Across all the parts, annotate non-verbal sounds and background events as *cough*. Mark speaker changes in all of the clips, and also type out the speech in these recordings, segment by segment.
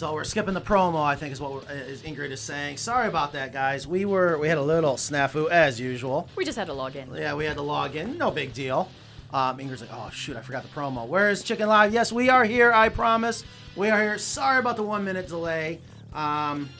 Speaker 1: So we're skipping the promo. I think is what Ingrid is saying. Sorry about that, guys. We were we had a little snafu as usual.
Speaker 2: We just had to log in.
Speaker 1: Yeah, we had to log in. No big deal. Um, Ingrid's like, oh shoot, I forgot the promo. Where is Chicken Live? Yes, we are here. I promise. We are here. Sorry about the one minute delay. Um,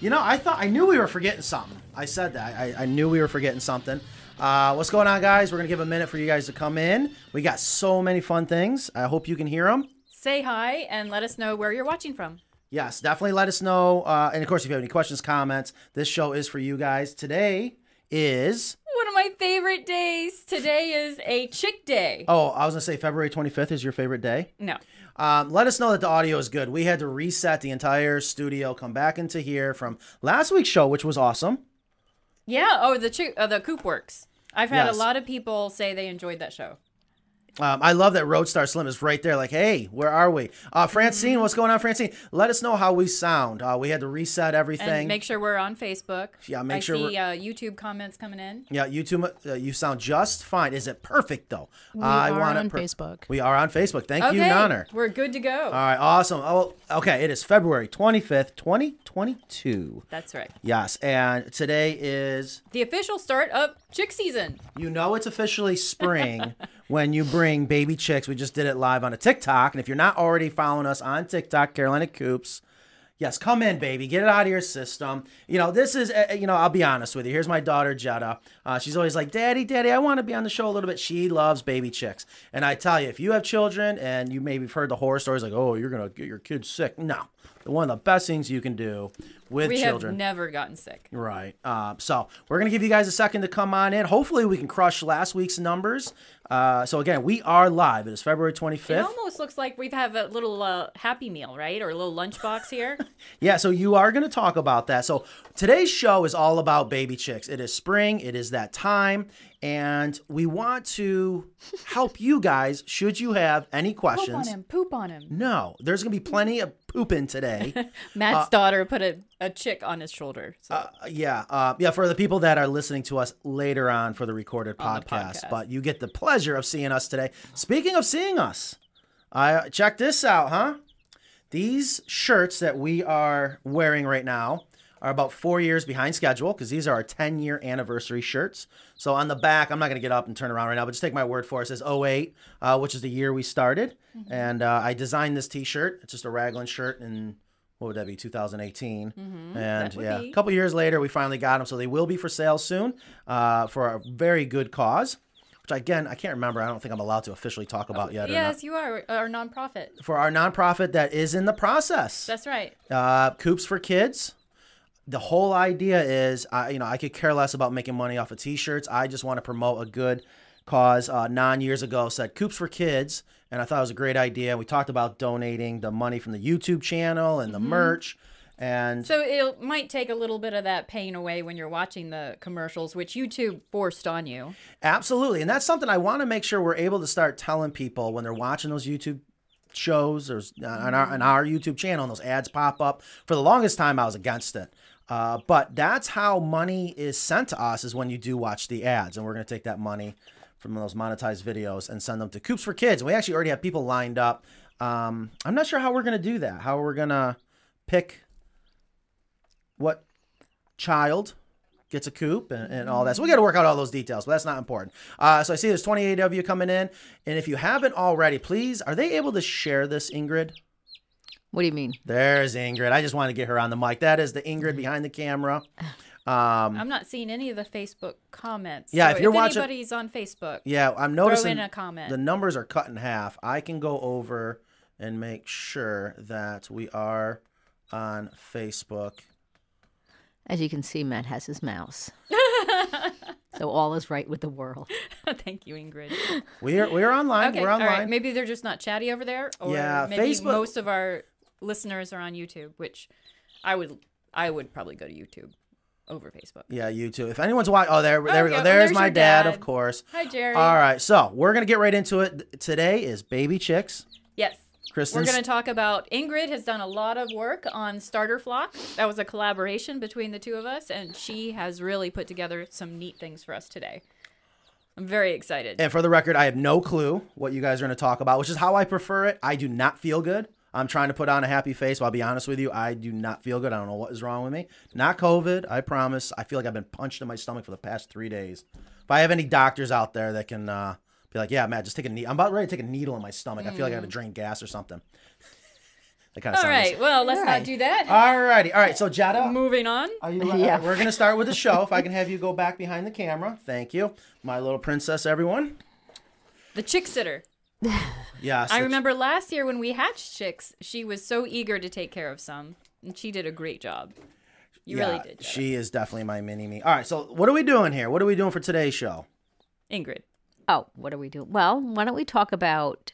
Speaker 1: you know, I thought I knew we were forgetting something. I said that. I, I knew we were forgetting something. Uh, what's going on, guys? We're gonna give a minute for you guys to come in. We got so many fun things. I hope you can hear them.
Speaker 2: Say hi and let us know where you're watching from.
Speaker 1: Yes, definitely let us know. Uh, and of course, if you have any questions, comments, this show is for you guys. Today is.
Speaker 2: One of my favorite days. Today is a chick day.
Speaker 1: Oh, I was gonna say February 25th is your favorite day.
Speaker 2: No.
Speaker 1: Um, let us know that the audio is good. We had to reset the entire studio, come back into here from last week's show, which was awesome.
Speaker 2: Yeah. Oh, the chick, uh, the coop works. I've had
Speaker 1: Yes.
Speaker 2: a lot of people say they enjoyed that show.
Speaker 1: Um, I love that Roadstar Slim is right there. Like, hey, where are we? Uh, Francine, what's going on, Francine? Let us know how we sound. Uh, we had to reset everything.
Speaker 2: And make sure we're on Facebook.
Speaker 1: Yeah, make
Speaker 2: I
Speaker 1: sure
Speaker 2: see uh, YouTube comments coming in.
Speaker 1: yeah, YouTube, uh, you sound just fine. Is it perfect though?
Speaker 3: We
Speaker 1: I
Speaker 3: are on Facebook.
Speaker 1: We are on Facebook. Thank
Speaker 2: okay,
Speaker 1: you, Nonner.
Speaker 2: we're good to go.
Speaker 1: All right, awesome. Oh, okay. It is February 25th, 2022.
Speaker 2: That's right.
Speaker 1: Yes, and today is
Speaker 2: The official start of chick season.
Speaker 1: You know it's officially spring *laughs* when you bring baby chicks. We just did it live on a TikTok. And if you're not already following us on TikTok, Carolina Coops, yes, come in, baby. Get it out of your system. You know, this is, uh, you know, I'll be honest with you. Here's my daughter, Jetta. Uh, she's always like, Daddy, Daddy, I want to be on the show a little bit. She loves baby chicks. And I tell you, if you have children and you maybe have heard the horror stories like, oh, you're going to get your kids sick. No. One of the best things you can do with
Speaker 2: We
Speaker 1: children.
Speaker 2: have never gotten sick.
Speaker 1: Right. Uh, so we're gonna give you guys a second to come on in. Hopefully, we can crush last week's numbers. Uh, so again, we are live. It is February 25th.
Speaker 2: It almost looks like we have a little uh, happy meal, right? Or a little lunchbox here. *laughs*
Speaker 1: Yeah. So you are gonna talk about that. So today's show is all about baby chicks. It is spring. It is that time, and we want to help you guys. Should you have any questions?
Speaker 2: poop on him. Poop on him.
Speaker 1: No, there's gonna be plenty of pooping today. *laughs*
Speaker 2: Matt's daughter put a, a chick on his shoulder. So.
Speaker 1: Uh, yeah, uh, yeah. For the people that are listening to us later on for the recorded
Speaker 2: On the
Speaker 1: podcast,
Speaker 2: podcast.
Speaker 1: but you get the pleasure of seeing us today. Speaking of seeing us, I check this out, huh? These shirts that we are wearing right now are about four years behind schedule because these are our 10 year anniversary shirts. So on the back, I'm not going to get up and turn around right now, but just take my word for it. It says 08, uh, which is the year we started.
Speaker 2: Mm-hmm.
Speaker 1: And uh, I designed this t shirt. It's just a raglan shirt in, what would that be, 2018. And
Speaker 2: Mm-hmm. would
Speaker 1: yeah,
Speaker 2: be.
Speaker 1: a couple years later, we finally got them. So they will be for sale soon uh, for a very good cause. Which again, I can't remember. I don't think I'm allowed to officially talk about yet.
Speaker 2: yes, you are our nonprofit.
Speaker 1: For our nonprofit that is in the process
Speaker 2: That's right.
Speaker 1: uh, Coops for Kids. The whole idea is, I you know, I could care less about making money off of T-shirts. I just want to promote a good cause. Uh, nine years ago, said Coops for Kids, and I thought it was a great idea. We talked about donating the money from the YouTube channel and the mm-hmm. merch, and
Speaker 2: So it might take a little bit of that pain away when you're watching the commercials, which YouTube forced on you.
Speaker 1: Absolutely. And that's something I want to make sure we're able to start telling people when they're watching those YouTube shows or uh, on our, on mm-hmm. our YouTube channel and those ads pop up. For the longest time, I was against it. Uh, but that's how money is sent to us is when you do watch the ads. And we're going to take that money from those monetized videos and send them to Coops for Kids. We actually already have people lined up. Um, I'm not sure how we're going to do that, how we're going to pick what child gets a coop and, and all that. So we got to work out all those details, but that's not important. Uh, so I see there's 28 of you coming in, and if you haven't already, please, are they able to share this, Ingrid?
Speaker 3: What do you mean?
Speaker 1: There's Ingrid. I just wanted to get her on the mic. That is the Ingrid behind the camera. *sighs* Um,
Speaker 2: I'm not seeing any of the Facebook comments.
Speaker 1: Yeah,
Speaker 2: So
Speaker 1: if you're watching-
Speaker 2: anybody's on Facebook,
Speaker 1: yeah, I'm
Speaker 2: throw
Speaker 1: noticing
Speaker 2: in a comment.
Speaker 1: the numbers are cut in half. I can go over and make sure that we are on Facebook.
Speaker 3: As you can see, Matt has his mouse. *laughs* so all is right with the world. *laughs*
Speaker 2: Thank you, Ingrid.
Speaker 1: We're we're online.
Speaker 2: Okay,
Speaker 1: we're online.
Speaker 2: right. Maybe they're just not chatty over there, or
Speaker 1: Yeah,
Speaker 2: maybe
Speaker 1: Facebook-
Speaker 2: most of our listeners are on YouTube, which I would I would probably go to YouTube over Facebook.
Speaker 1: Yeah, you too. If anyone's watching, oh, there, there we oh,
Speaker 2: yeah,
Speaker 1: go.
Speaker 2: oh,
Speaker 1: There's,
Speaker 2: there's
Speaker 1: my dad,
Speaker 2: dad.
Speaker 1: of course.
Speaker 2: Hi, Jerry.
Speaker 1: All right, so we're gonna get right into it. Today is baby chicks.
Speaker 2: Yes. Christmas.
Speaker 1: We're
Speaker 2: going to talk about Ingrid has done a lot of work on Starter Flock. That was a collaboration between the two of us, and she has really put together some neat things for us today. I'm very excited.
Speaker 1: And for the record, I have no clue what you guys are going to talk about, which is how I prefer it. I do not feel good I'm trying to put on a happy face. But I'll be honest with you, I do not feel good. I don't know what is wrong with me. Not COVID, I promise. I feel like I've been punched in my stomach for the past three days. If I have any doctors out there that can uh, be like, yeah, Matt, just take a needle. I'm about ready to take a needle in my stomach. I feel like I got to drain gas or something. *laughs* that kind of
Speaker 2: All right. Well, let's
Speaker 3: All
Speaker 2: not
Speaker 3: right.
Speaker 2: do that.
Speaker 1: All righty. All right. So, Jada.
Speaker 2: Moving on.
Speaker 1: are you,
Speaker 3: Yeah.
Speaker 1: we're going to start with the show. If I can have you go back behind the camera. Thank you. My little princess, everyone.
Speaker 2: The chick sitter. *laughs*
Speaker 1: Yes.
Speaker 2: I
Speaker 1: the-
Speaker 2: remember last year when we hatched chicks, she was so eager to take care of some, and she did a great job. You really did. Jetta.
Speaker 1: She is definitely my mini me. All right. So, what are we doing here? What are we doing for today's show?
Speaker 2: Ingrid.
Speaker 3: Oh, what are we doing? Well, why don't we talk about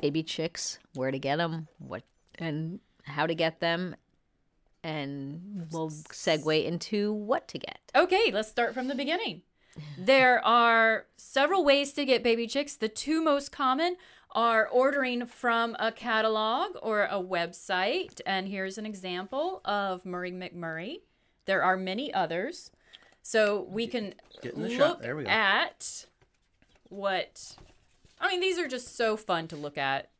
Speaker 3: baby chicks, where to get them, what and how to get them, and we'll segue into what to get.
Speaker 2: Okay, let's start from the beginning. There are several ways to get baby chicks. The two most common are ordering from a catalog or a website. And here's an example of Murray McMurray. There are many others. So we can
Speaker 1: Get in the
Speaker 2: look
Speaker 1: shot. There we go.
Speaker 2: at what. I mean, these are just so fun to look at.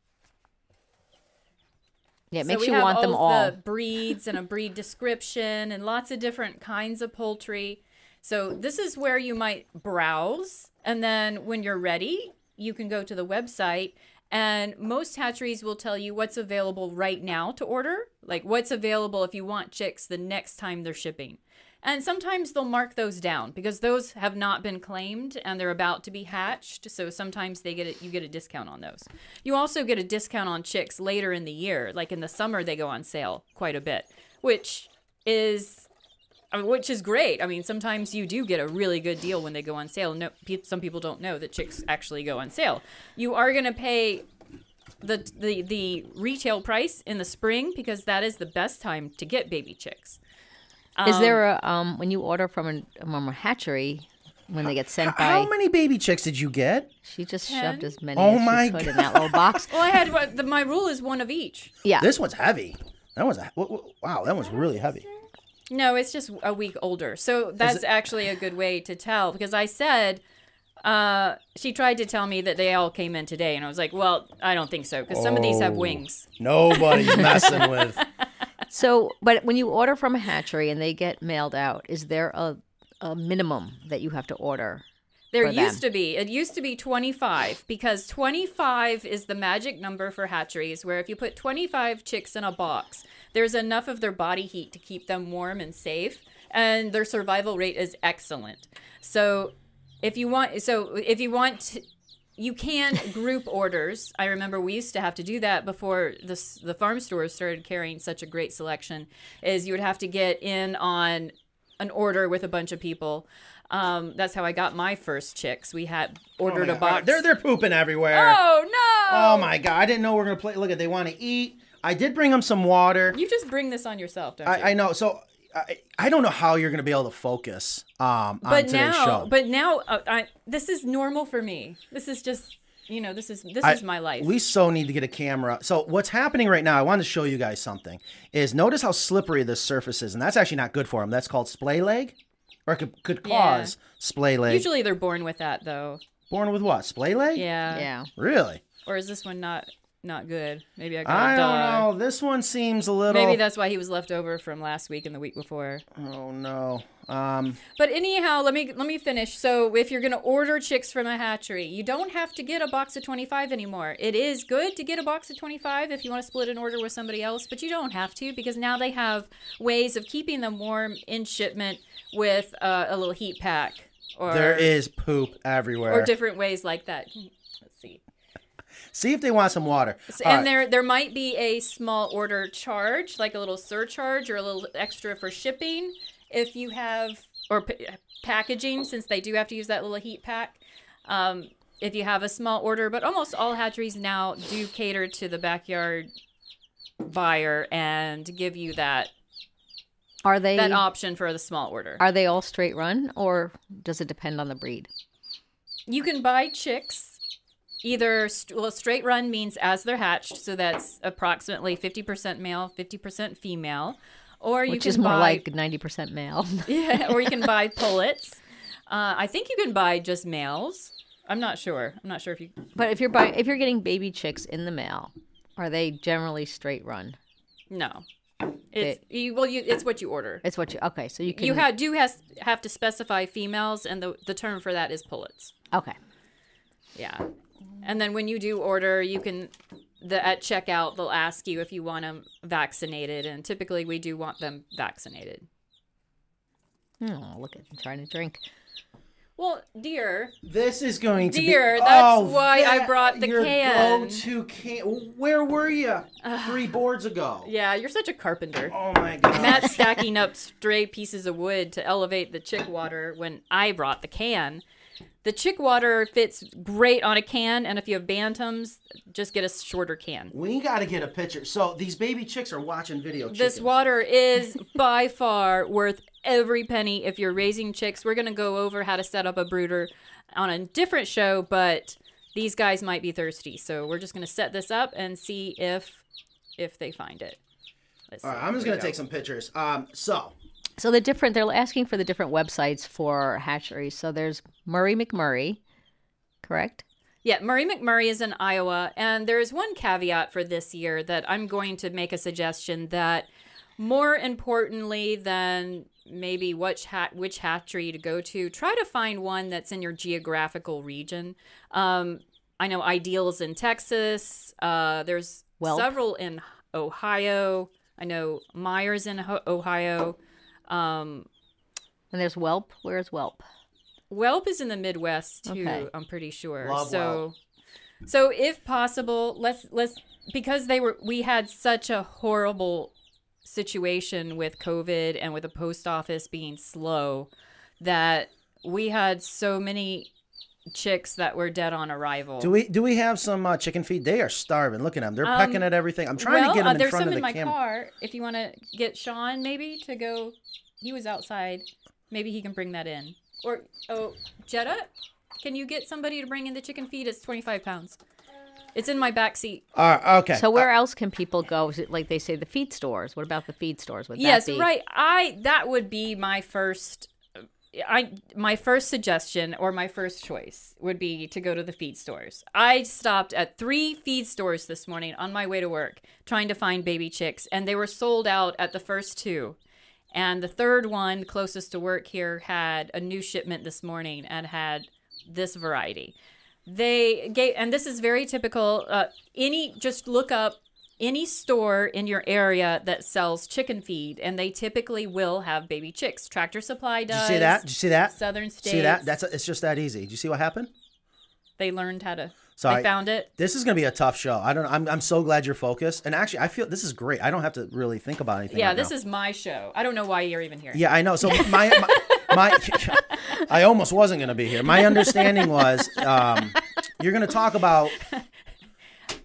Speaker 3: Yeah, it
Speaker 2: So
Speaker 3: makes
Speaker 2: we
Speaker 3: you
Speaker 2: have
Speaker 3: want them all.
Speaker 2: The breeds and a breed description and lots of different kinds of poultry. So this is where you might browse, and then when you're ready, you can go to the website. And most hatcheries will tell you what's available right now to order, like what's available if you want chicks the next time they're shipping. And sometimes they'll mark those down because those have not been claimed and they're about to be hatched. So sometimes they get a, you get a discount on those. You also get a discount on chicks later in the year, like in the summer they go on sale quite a bit, which is I mean, which is great. I mean, sometimes you do get a really good deal when they go on sale. No, pe- some people don't know that chicks actually go on sale. You are going to pay the the the retail price in the spring because that is the best time to get baby chicks.
Speaker 3: Is there a um when you order from a, from a hatchery when they get sent by?
Speaker 1: How many baby chicks did you get?
Speaker 3: She just
Speaker 2: Ten?
Speaker 3: shoved as many
Speaker 1: Oh
Speaker 3: as
Speaker 1: my
Speaker 3: she could in that little box.
Speaker 2: Well, I had what the, my rule is one of each.
Speaker 3: Yeah,
Speaker 1: This one's heavy. That was a, wh- wh- wow. That one's really heavy.
Speaker 2: No, it's just a week older. So that's actually a good way to tell because I said uh, she tried to tell me that they all came in today, and I was like, well, I don't think so because some of these have
Speaker 1: Oh.
Speaker 2: wings.
Speaker 1: Nobody's *laughs* messing with. *laughs*
Speaker 3: So, but when you order from a hatchery and they get mailed out, is there a, a minimum that you have to order?
Speaker 2: There used to be. It used to be 25 because 25 is the magic number for hatcheries where if you put 25 chicks in a box, there's enough of their body heat to keep them warm and safe and their survival rate is excellent. So, if you want so if you want you can *laughs* group orders. I remember we used to have to do that before the the farm stores started carrying such a great selection. Is you would have to get in on an order with a bunch of people. Um, that's how I got my first chicks. We had ordered
Speaker 1: Oh
Speaker 2: a box.
Speaker 1: They're they're pooping everywhere.
Speaker 2: oh no!
Speaker 1: Oh my god! I didn't know we are gonna play. Look at they want to eat. I did bring him some water.
Speaker 2: You just bring this on yourself, don't you?
Speaker 1: I, I know. So I, I don't know how you're gonna be able to focus um, on
Speaker 2: but
Speaker 1: today's
Speaker 2: now,
Speaker 1: show.
Speaker 2: but now, uh, I, this is normal for me. This is just, you know, this is this
Speaker 1: I-
Speaker 2: is my life.
Speaker 1: We so need to get a camera. So what's happening right now? I wanted to show you guys something. Is notice how slippery this surface is, and that's actually not good for him. That's called splay leg, or it could, could
Speaker 2: Yeah.
Speaker 1: cause splay leg.
Speaker 2: Usually they're born with that though.
Speaker 1: Born with what? Splay leg?
Speaker 2: Yeah.
Speaker 3: Yeah.
Speaker 1: Really?
Speaker 2: Or is this one not not good? Maybe I got
Speaker 1: I
Speaker 2: a
Speaker 1: don't know. This one seems a little.
Speaker 2: Maybe that's why he was left over from last week and the week before.
Speaker 1: Oh no. Um.
Speaker 2: But anyhow, let me let me finish. So if you're gonna order chicks from a hatchery, you don't have to get a box of 25 anymore. It is good to get a box of 25 if you want to split an order with somebody else, but you don't have to because now they have ways of keeping them warm in shipment with uh, a little heat pack. Or,
Speaker 1: There is poop everywhere.
Speaker 2: or different ways like that. Let's see.
Speaker 1: See if they want some water.
Speaker 2: So- and
Speaker 1: right.
Speaker 2: there there might be a small order charge, like a little surcharge or a little extra for shipping if you have or p- packaging since they do have to use that little heat pack. Um, if you have a small order, but almost all hatcheries now do cater to the backyard buyer and give you that
Speaker 3: Are they
Speaker 2: that option for the small order.
Speaker 3: are they all straight run or does it depend on the breed?
Speaker 2: You can buy chicks. Either st- well, straight run means as they're hatched, so that's approximately fifty percent male, fifty percent female, or you
Speaker 3: Which
Speaker 2: can
Speaker 3: is more
Speaker 2: buy,
Speaker 3: like 90% male. *laughs*
Speaker 2: yeah, or you can buy *laughs* pullets. Uh, I think you can buy just males. I'm not sure. I'm not sure if you.
Speaker 3: but if you're buying if you're getting baby chicks in the mail Are they generally straight run?
Speaker 2: No, it's you, well, you, it's what you order.
Speaker 3: It's what you okay. So you can
Speaker 2: You ha- do has have to specify females, and the the term for that is pullets.
Speaker 3: okay.
Speaker 2: Yeah, and then when you do order, you can the at checkout they'll ask you if you want them vaccinated, and typically we do want them vaccinated.
Speaker 3: Oh, look at I'm trying to drink.
Speaker 2: Well, dear,
Speaker 1: This is going to
Speaker 2: Dear,
Speaker 1: be.
Speaker 2: that's
Speaker 1: oh,
Speaker 2: why I brought the
Speaker 1: your
Speaker 2: can.
Speaker 1: go-to can. Where were you *sighs* three boards ago?
Speaker 2: yeah, you're such a carpenter.
Speaker 1: Oh my god.
Speaker 2: Matt stacking up stray pieces of wood to elevate the chick water when I brought the can. The chick water fits great on a can, and if you have bantams, just get a shorter can.
Speaker 1: we got to get a picture. So these baby chicks are watching video.
Speaker 2: This water is *laughs* by far worth every penny if you're raising chicks. We're going to go over how to set up a brooder on a different show, but these guys might be thirsty. So we're just going to set this up and see if if they find it. Let's
Speaker 1: All I'm just gonna
Speaker 2: we
Speaker 1: take some pictures. Um, so
Speaker 3: So the different they're asking for the different websites for hatcheries. So there's Murray McMurray, correct?
Speaker 2: Yeah, Murray McMurray is in Iowa, and there's one caveat for this year that I'm going to make a suggestion that more importantly than maybe which hat which hatchery to go to, try to find one that's in your geographical region. Um, I know Ideals in Texas. Uh, there's
Speaker 3: Welp.
Speaker 2: several in Ohio. I know Meyers in Ho- Ohio. Um,
Speaker 3: And there's Welp. Where's Welp?
Speaker 2: Welp is in the Midwest too.
Speaker 3: Okay.
Speaker 2: I'm pretty sure.
Speaker 1: Love
Speaker 2: so,
Speaker 1: Welp.
Speaker 2: so if possible, let's let's because they were we had such a horrible situation with COVID and with the post office being slow that we had so many chicks that were dead on arrival.
Speaker 1: do we do we have some uh, chicken feed? They are starving. Look at them. They're
Speaker 2: Um,
Speaker 1: pecking at everything. I'm trying
Speaker 2: well,
Speaker 1: to get
Speaker 2: uh,
Speaker 1: them in
Speaker 2: there's
Speaker 1: front
Speaker 2: some
Speaker 1: of
Speaker 2: in
Speaker 1: the
Speaker 2: my
Speaker 1: camera.
Speaker 2: car. If you want to get Sean, maybe to go, he was outside. Maybe he can bring that in. Or oh, Jetta, can you get somebody to bring in the chicken feed? It's 25 pounds. It's in my back seat.
Speaker 1: All right, okay.
Speaker 3: So where else can people go? Is it like they say the feed stores? What about the feed stores? Would that
Speaker 2: yes,
Speaker 3: be-
Speaker 2: right. I that would be my first. I my first suggestion or my first choice would be to go to the feed stores. I stopped at three feed stores this morning on my way to work trying to find baby chicks, and they were sold out at the first two. And the third one, closest to work here, had a new shipment this morning and had this variety. They gave, and this is very typical. Uh, any, just look up any store in your area that sells chicken feed, and they typically will have baby chicks. Tractor Supply
Speaker 1: Did
Speaker 2: does.
Speaker 1: you see that? Did you see that?
Speaker 2: Southern states.
Speaker 1: See that? That's it's just that easy. Did you see what happened?
Speaker 2: they learned how to.
Speaker 1: So
Speaker 2: I found it.
Speaker 1: This is gonna be a tough show. I don't. I'm. I'm so glad you're focused. And actually, I feel this is great. I don't have to really think about anything.
Speaker 2: Yeah,
Speaker 1: right
Speaker 2: this
Speaker 1: now.
Speaker 2: is my show. I don't know why you're even here.
Speaker 1: Yeah, I know. So my my, my *laughs* I almost wasn't gonna be here. My understanding was um, you're gonna talk about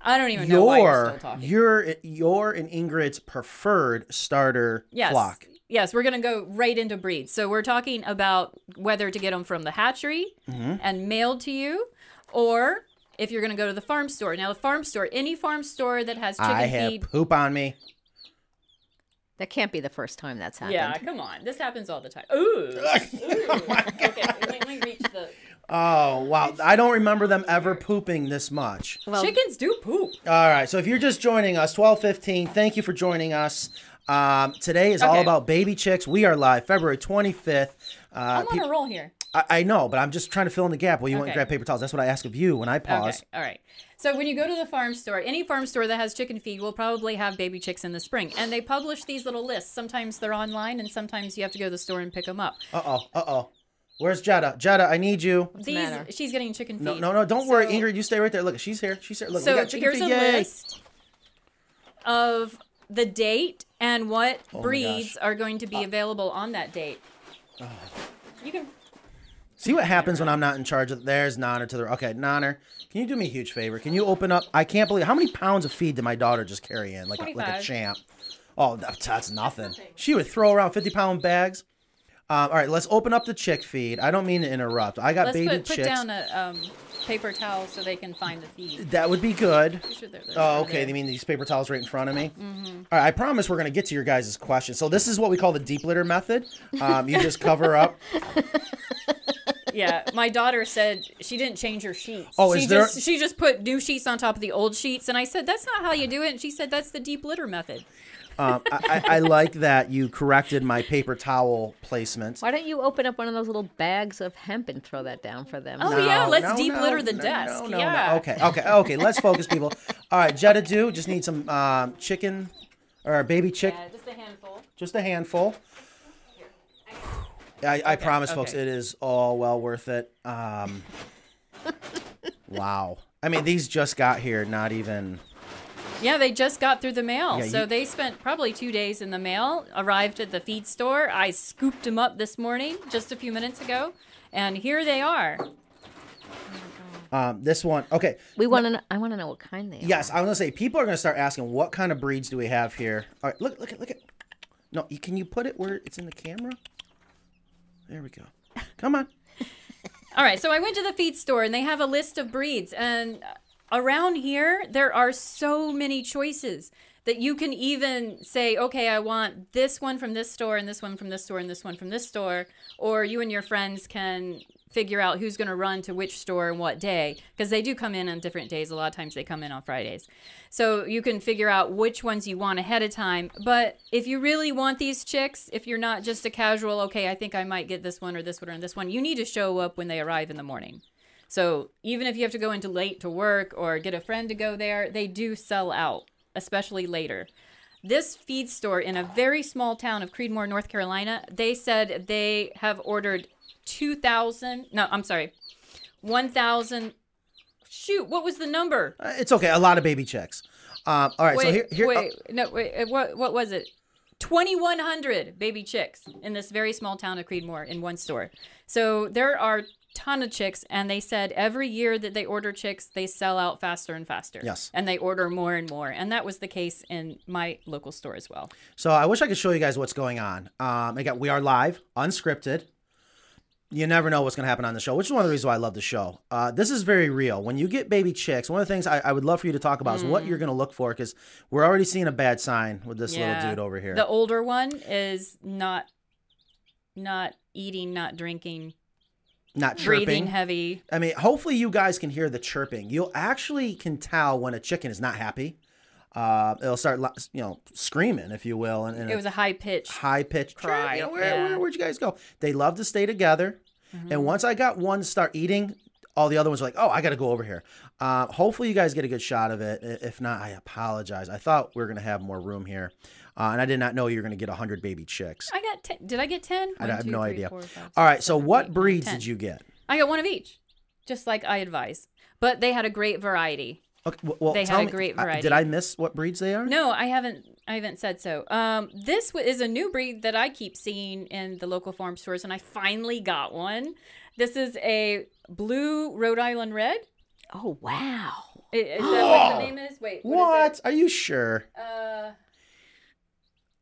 Speaker 2: I don't even know why you're
Speaker 1: your
Speaker 2: still talking.
Speaker 1: your your and Ingrid's preferred starter
Speaker 2: yes.
Speaker 1: flock.
Speaker 2: Yes, we're gonna go right into breeds. So we're talking about whether to get them from the hatchery
Speaker 1: Mm-hmm.
Speaker 2: and mailed to you, or if you're gonna go to the farm store. Now, the farm store, any farm store that has chicken
Speaker 1: I have
Speaker 2: feed.
Speaker 1: poop on me.
Speaker 3: That can't be the first time that's happened.
Speaker 2: Yeah, come on. This happens all the time. Ooh. *laughs* Ooh. okay, let me reach the.
Speaker 1: Oh wow! I don't remember them ever pooping this much.
Speaker 3: Well,
Speaker 2: Chickens do poop.
Speaker 1: All right, so if you're just joining us, twelve fifteen. Thank you for joining us. Um, today is all about baby chicks. We are live February twenty fifth. Uh,
Speaker 2: I'm on a roll here.
Speaker 1: I, I know, but I'm just trying to fill in the gap. Well, you want to grab paper towels. That's what I ask of you when I pause.
Speaker 2: Okay, all right. So when you go to the farm store, any farm store that has chicken feed will probably have baby chicks in the spring, and they publish these little lists. Sometimes they're online, and sometimes you have to go to the store and pick them up.
Speaker 1: Uh oh. Uh oh. Where's Jetta? Jetta, I need you.
Speaker 2: These,
Speaker 3: matter?
Speaker 2: she's getting chicken feed.
Speaker 1: No, no, no. Don't worry, Ingrid. You stay right there. Look, she's here. She's here. Look,
Speaker 2: So
Speaker 1: we got chicken
Speaker 2: here's
Speaker 1: feed.
Speaker 2: a
Speaker 1: Yay.
Speaker 2: list of the date and what
Speaker 1: Oh
Speaker 2: breeds.
Speaker 1: Uh,
Speaker 2: are going to be available on that date. You can.
Speaker 1: See what happens when I'm not in charge of. There's Nonner to the. Okay, Nonner, can you do me a huge favor? Can you open up? I can't believe how many pounds of feed did my daughter just carry in, like a, like a champ. Oh, that- that's nothing. She would throw around 50 pound bags. Um, all right, let's open up the chick feed. I don't mean to interrupt. I got
Speaker 2: Let's
Speaker 1: baby
Speaker 2: put, put
Speaker 1: chicks.
Speaker 2: down a um, paper towel so they can find the feed.
Speaker 1: that would be good.
Speaker 2: Pretty sure they're- they're
Speaker 1: Oh, okay.
Speaker 2: there.
Speaker 1: You mean these paper towels right in front of me?
Speaker 2: Mm-hmm.
Speaker 1: All right. I promise we're gonna get to your guys' questions. So this is what we call the deep litter method. Um, you just cover up. *laughs*
Speaker 2: yeah, my daughter said she didn't change her sheets.
Speaker 1: Oh,
Speaker 2: she
Speaker 1: is there-
Speaker 2: just she just put new sheets on top of the old sheets, and I said that's not how you do it. And she said that's the deep litter method.
Speaker 1: Um, I, I, I like that you corrected my paper towel placement.
Speaker 3: Why don't you open up one of those little bags of hemp and throw that down for them?
Speaker 2: Oh yeah, let's
Speaker 1: no,
Speaker 2: deep
Speaker 1: no,
Speaker 2: litter the
Speaker 1: no,
Speaker 2: desk.
Speaker 1: No, no,
Speaker 2: yeah.
Speaker 1: no. Okay, okay, okay. Let's focus, people. *laughs* All right, Jetta, do just need some um, chicken or baby chick,
Speaker 2: Yeah, just a handful.
Speaker 1: just a handful. I, I promise, folks, it is all well worth it. Um, *laughs* wow. I mean, these just got here. Not even.
Speaker 2: Yeah, they just got through the mail.
Speaker 1: Yeah,
Speaker 2: so
Speaker 1: you-
Speaker 2: they spent probably two days in the mail, arrived at the feed store. I scooped them up this morning, just a few minutes ago. And here they are.
Speaker 1: Um, this one. Okay.
Speaker 3: We want to. know I want to know what kind they are.
Speaker 1: Yes, I was gonna say people are gonna start asking what kind of breeds do we have here. All right, look, look at, look at. No, you, can you put it where it's in the camera? There we go. Come on. *laughs*
Speaker 2: All right, so I went to the feed store and they have a list of breeds. And around here, there are so many choices that you can even say, okay, I want this one from this store and this one from this store and this one from this store. Or you and your friends can figure out who's going to run to which store and what day because they do come in on different days. A lot of times they come in on Fridays. So you can figure out which ones you want ahead of time. But if you really want these chicks, if you're not just a casual, okay, I think I might get this one or this one or this one, you need to show up when they arrive in the morning. So even if you have to go into late to work or get a friend to go there, they do sell out, especially later. This feed store in a very small town of Creedmoor, North Carolina, they said they have ordered 2,000, no, I'm sorry, 1,000. Shoot, what was the number?
Speaker 1: Uh, It's okay. A lot of baby chicks. Um, all right,
Speaker 2: Wait,
Speaker 1: so here, here.
Speaker 2: wait, no, wait, uh, what, what was it? 2,100 baby chicks in this very small town of Creedmoor in one store. So there are ton of chicks, and they said every year that they order chicks, they sell out faster and faster.
Speaker 1: Yes.
Speaker 2: And they order more and more. And that was the case in my local store as well.
Speaker 1: So I wish I could show you guys what's going on. Um, again, we are live, unscripted. You never know what's going to happen on the show, which is one of the reasons why I love the show. Uh, this is very real. When you get baby chicks, one of the things I, I would love for you to talk about is what you're going to look for because we're already seeing a bad sign with this little dude over here.
Speaker 2: The older one is not not eating, not drinking,
Speaker 1: Not
Speaker 2: breathing
Speaker 1: chirping.
Speaker 2: heavy.
Speaker 1: I mean, hopefully you guys can hear the chirping. You'll actually can tell when a chicken is not happy. Uh, it'll start, you know, screaming, if you will, and, and
Speaker 2: It was a high pitch.
Speaker 1: high pitched
Speaker 2: Cry,
Speaker 1: You know, where,
Speaker 2: yeah. Mm-hmm.
Speaker 1: where, where'd you guys go? They love to stay together. And once I got one to start eating, all the other ones were like, oh, I got to go over here. Uh, hopefully you guys get a good shot of it. If not, I apologize. I thought we were going to have more room here. Uh, and I did not know you were going to get 100 baby chicks.
Speaker 2: I got 10. Did I get 10?
Speaker 1: I have no idea.
Speaker 2: All
Speaker 1: All right, so what breeds did you get?
Speaker 2: I got one of each, just like I advise. But they had a great variety.
Speaker 1: Okay, well,
Speaker 2: They
Speaker 1: tell
Speaker 2: had a
Speaker 1: me-
Speaker 2: great variety.
Speaker 1: did I miss what breeds they are?
Speaker 2: No, I haven't. I haven't said so. Um, this is a new breed that I keep seeing in the local farm stores, and I finally got one. This is a blue Rhode Island Red.
Speaker 3: Oh wow.
Speaker 2: I- Is, that what the *gasps* name is? Wait,
Speaker 1: What?
Speaker 2: is
Speaker 1: Are you sure?
Speaker 2: Uh,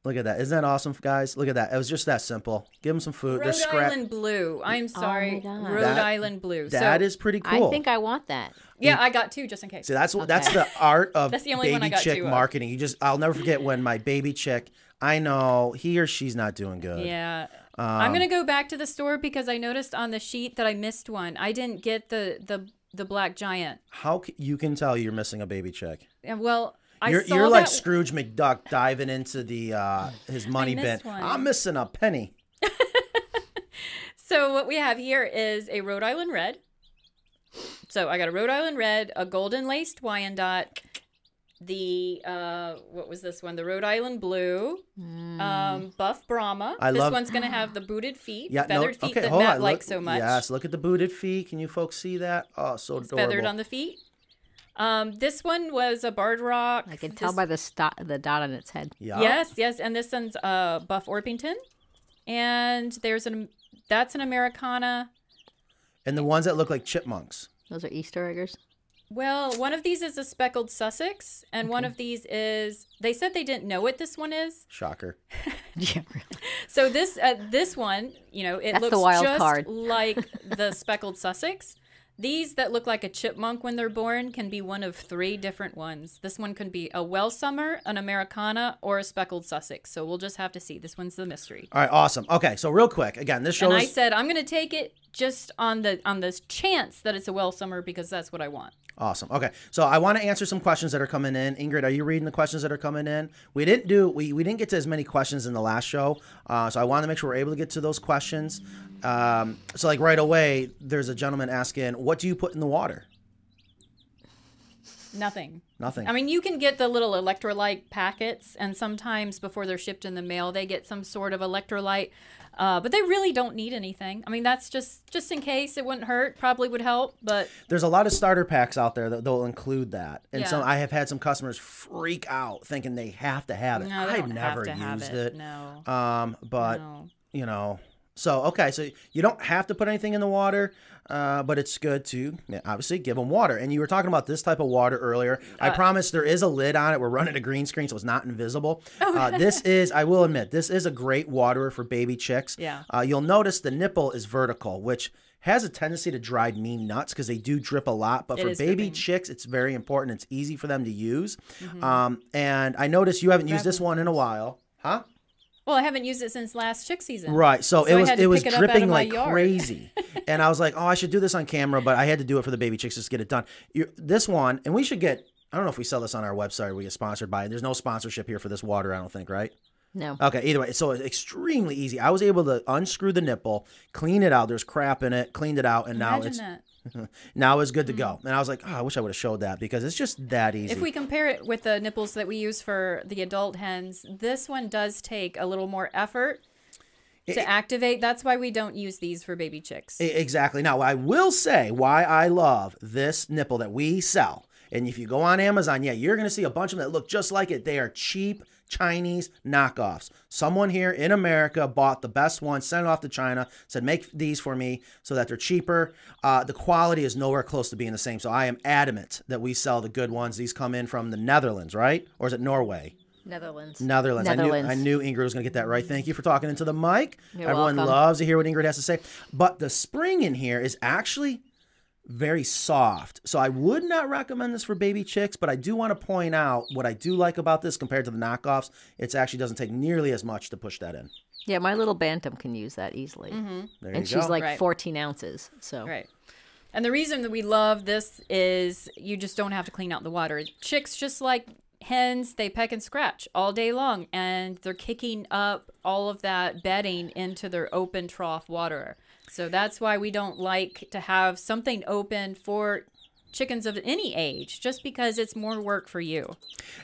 Speaker 1: Look at that. Isn't that awesome, guys? Look at that. It was just that simple. Give them some food. They're
Speaker 2: Rhode
Speaker 1: scrap.
Speaker 2: Island Blue. I'm sorry,
Speaker 3: God.
Speaker 2: Rhode
Speaker 1: That-
Speaker 2: Island Blue.
Speaker 1: That
Speaker 2: so,
Speaker 1: is pretty cool.
Speaker 3: I think I want that.
Speaker 2: yeah, I got two just in case.
Speaker 1: See, that's what that's the art of
Speaker 2: That's the only one I
Speaker 1: baby
Speaker 2: got
Speaker 1: chick marketing. You just I'll never forget when my baby chick. I know he or she's not doing good.
Speaker 2: Yeah.
Speaker 1: Um,
Speaker 2: I'm gonna go back to the store because I noticed on the sheet that I missed one. I didn't get the the the black giant.
Speaker 1: How c- you can tell you're missing a baby chick?
Speaker 2: And well, I
Speaker 1: You're you're like
Speaker 2: that-
Speaker 1: Scrooge McDuck diving into the uh his money bin.
Speaker 2: one.
Speaker 1: I'm missing a penny. *laughs*
Speaker 2: So what we have here is a Rhode Island red. So I got a Rhode Island red, a golden laced Wyandotte, the uh what was this one? The Rhode Island blue, um buff Brahma.
Speaker 1: I
Speaker 2: this
Speaker 1: love-
Speaker 2: one's gonna have the booted feet,
Speaker 1: Yeah, no,
Speaker 2: feathered feet
Speaker 1: okay,
Speaker 2: that Matt
Speaker 1: on.
Speaker 2: likes
Speaker 1: look,
Speaker 2: so much.
Speaker 1: Yes, look at the booted feet. Can you folks see that? Oh, so adorable.
Speaker 2: Feathered on the feet. Um, this one was a barred rock.
Speaker 3: I can tell
Speaker 2: This-
Speaker 3: by the sto- the dot on its head.
Speaker 1: yeah.
Speaker 2: Yes, yes, and this one's uh Buff Orpington, and there's an that's an Americana.
Speaker 1: And the ones that look like chipmunks.
Speaker 3: Those are Easter eggers.
Speaker 2: Well, one of these is a speckled Sussex, and one of these is. They said they didn't know what this one is.
Speaker 1: Shocker. *laughs*
Speaker 3: Yeah, really.
Speaker 2: So this uh, this one, you know, it
Speaker 3: That's the
Speaker 2: looks
Speaker 3: wild
Speaker 2: just
Speaker 3: card.
Speaker 2: like the speckled Sussex. These that look like a chipmunk when they're born can be one of three different ones. This one can be a Welsummer, an Americana, or a speckled Sussex. So we'll just have to see. This one's the mystery.
Speaker 1: All right, awesome. Okay, so real quick, again, this show
Speaker 2: And I said, I'm going to take it just on the on this chance that it's a Welsummer because that's what I want.
Speaker 1: Awesome. Okay, so I want to answer some questions that are coming in. Ingrid, are you reading the questions that are coming in? We didn't do we, we didn't get to as many questions in the last show, uh, so I want to make sure we're able to get to those questions. Um, so like right away, there's a gentleman asking, "What do you put in the water?"
Speaker 2: Nothing.
Speaker 1: Nothing.
Speaker 2: I mean, you can get the little electrolyte packets, and sometimes before they're shipped in the mail, they get some sort of electrolyte. Uh, but they really don't need anything. I mean, that's just just in case it wouldn't hurt. Probably would help, but
Speaker 1: there's a lot of starter packs out there that they'll include that, and
Speaker 2: Yeah.
Speaker 1: some I have had some customers freak out thinking they have to have it.
Speaker 2: no,
Speaker 1: I've never
Speaker 2: have to have
Speaker 1: used
Speaker 2: it.
Speaker 1: it.
Speaker 2: No.
Speaker 1: Um, but
Speaker 2: No.
Speaker 1: you know, so okay, so you don't have to put anything in the water, uh, but it's good to obviously give them water. And you were talking about this type of water earlier. I
Speaker 2: Uh,
Speaker 1: promise there is a lid on it. We're running a green screen, so it's not invisible. *laughs*
Speaker 2: Oh.
Speaker 1: Uh, this is, I will admit, this is a great waterer for baby chicks.
Speaker 2: Yeah.
Speaker 1: Uh, you'll notice the nipple is vertical, which has a tendency to drive me nuts because they do drip a lot. But
Speaker 2: It
Speaker 1: for baby
Speaker 2: dripping.
Speaker 1: chicks, it's very important. It's easy for them to use.
Speaker 2: Mm-hmm.
Speaker 1: Um, and I noticed you haven't used this one in a while, huh?
Speaker 2: Well, I haven't used it since last chick season.
Speaker 1: Right. So,
Speaker 2: So
Speaker 1: it was it, was
Speaker 2: pick it
Speaker 1: dripping like
Speaker 2: yard.
Speaker 1: crazy, *laughs* and I was like, oh, I should do this on camera, but I had to do it for the baby chicks just to get it done. you this one, and we should get. I don't know if we sell this on our website or we get sponsored by it. There's no sponsorship here for this water, I don't think, right?
Speaker 3: No.
Speaker 1: Okay, either way, so it's extremely easy. I was able to unscrew the nipple, clean it out. There's crap in it, cleaned it out, and now it's
Speaker 2: that. *laughs*
Speaker 1: now it's good to go. Mm-hmm. And I was like, oh, I wish I would have showed that because it's just that easy.
Speaker 2: If we compare it with the nipples that we use for the adult hens, this one does take a little more effort to activate. That's why we don't use these for baby chicks.
Speaker 1: Exactly. Now, I will say why I love this nipple that we sell. And if you go on Amazon, yeah, you're going to see a bunch of them that look just like it. They are cheap Chinese knockoffs. Someone here in America bought the best one, sent it off to China, said, make these for me so that they're cheaper. Uh, the quality is nowhere close to being the same. So I am adamant that we sell the good ones. These come in from the Netherlands, right? Or is it Norway?
Speaker 3: Netherlands.
Speaker 1: Netherlands.
Speaker 3: Netherlands.
Speaker 1: I knew I knew Ingrid was going to get that right. Thank you for talking into the mic.
Speaker 3: You're
Speaker 1: Everyone
Speaker 3: welcome.
Speaker 1: loves to hear what Ingrid has to say. But the spring in here is actually very soft. So I would not recommend this for baby chicks, but I do want to point out what I do like about this compared to the knockoffs. It actually doesn't take nearly as much to push that in.
Speaker 3: Yeah, my little bantam can use that easily. Mm-hmm.
Speaker 1: There
Speaker 3: And
Speaker 1: you
Speaker 3: she's
Speaker 1: go.
Speaker 3: like
Speaker 2: Right.
Speaker 3: 14 ounces. So
Speaker 2: Right. And the reason that we love this is you just don't have to clean out the water. Chicks, just like hens, they peck and scratch all day long, and they're kicking up all of that bedding into their open trough water. So that's why we don't like to have something open for chickens of any age, just because it's more work for you.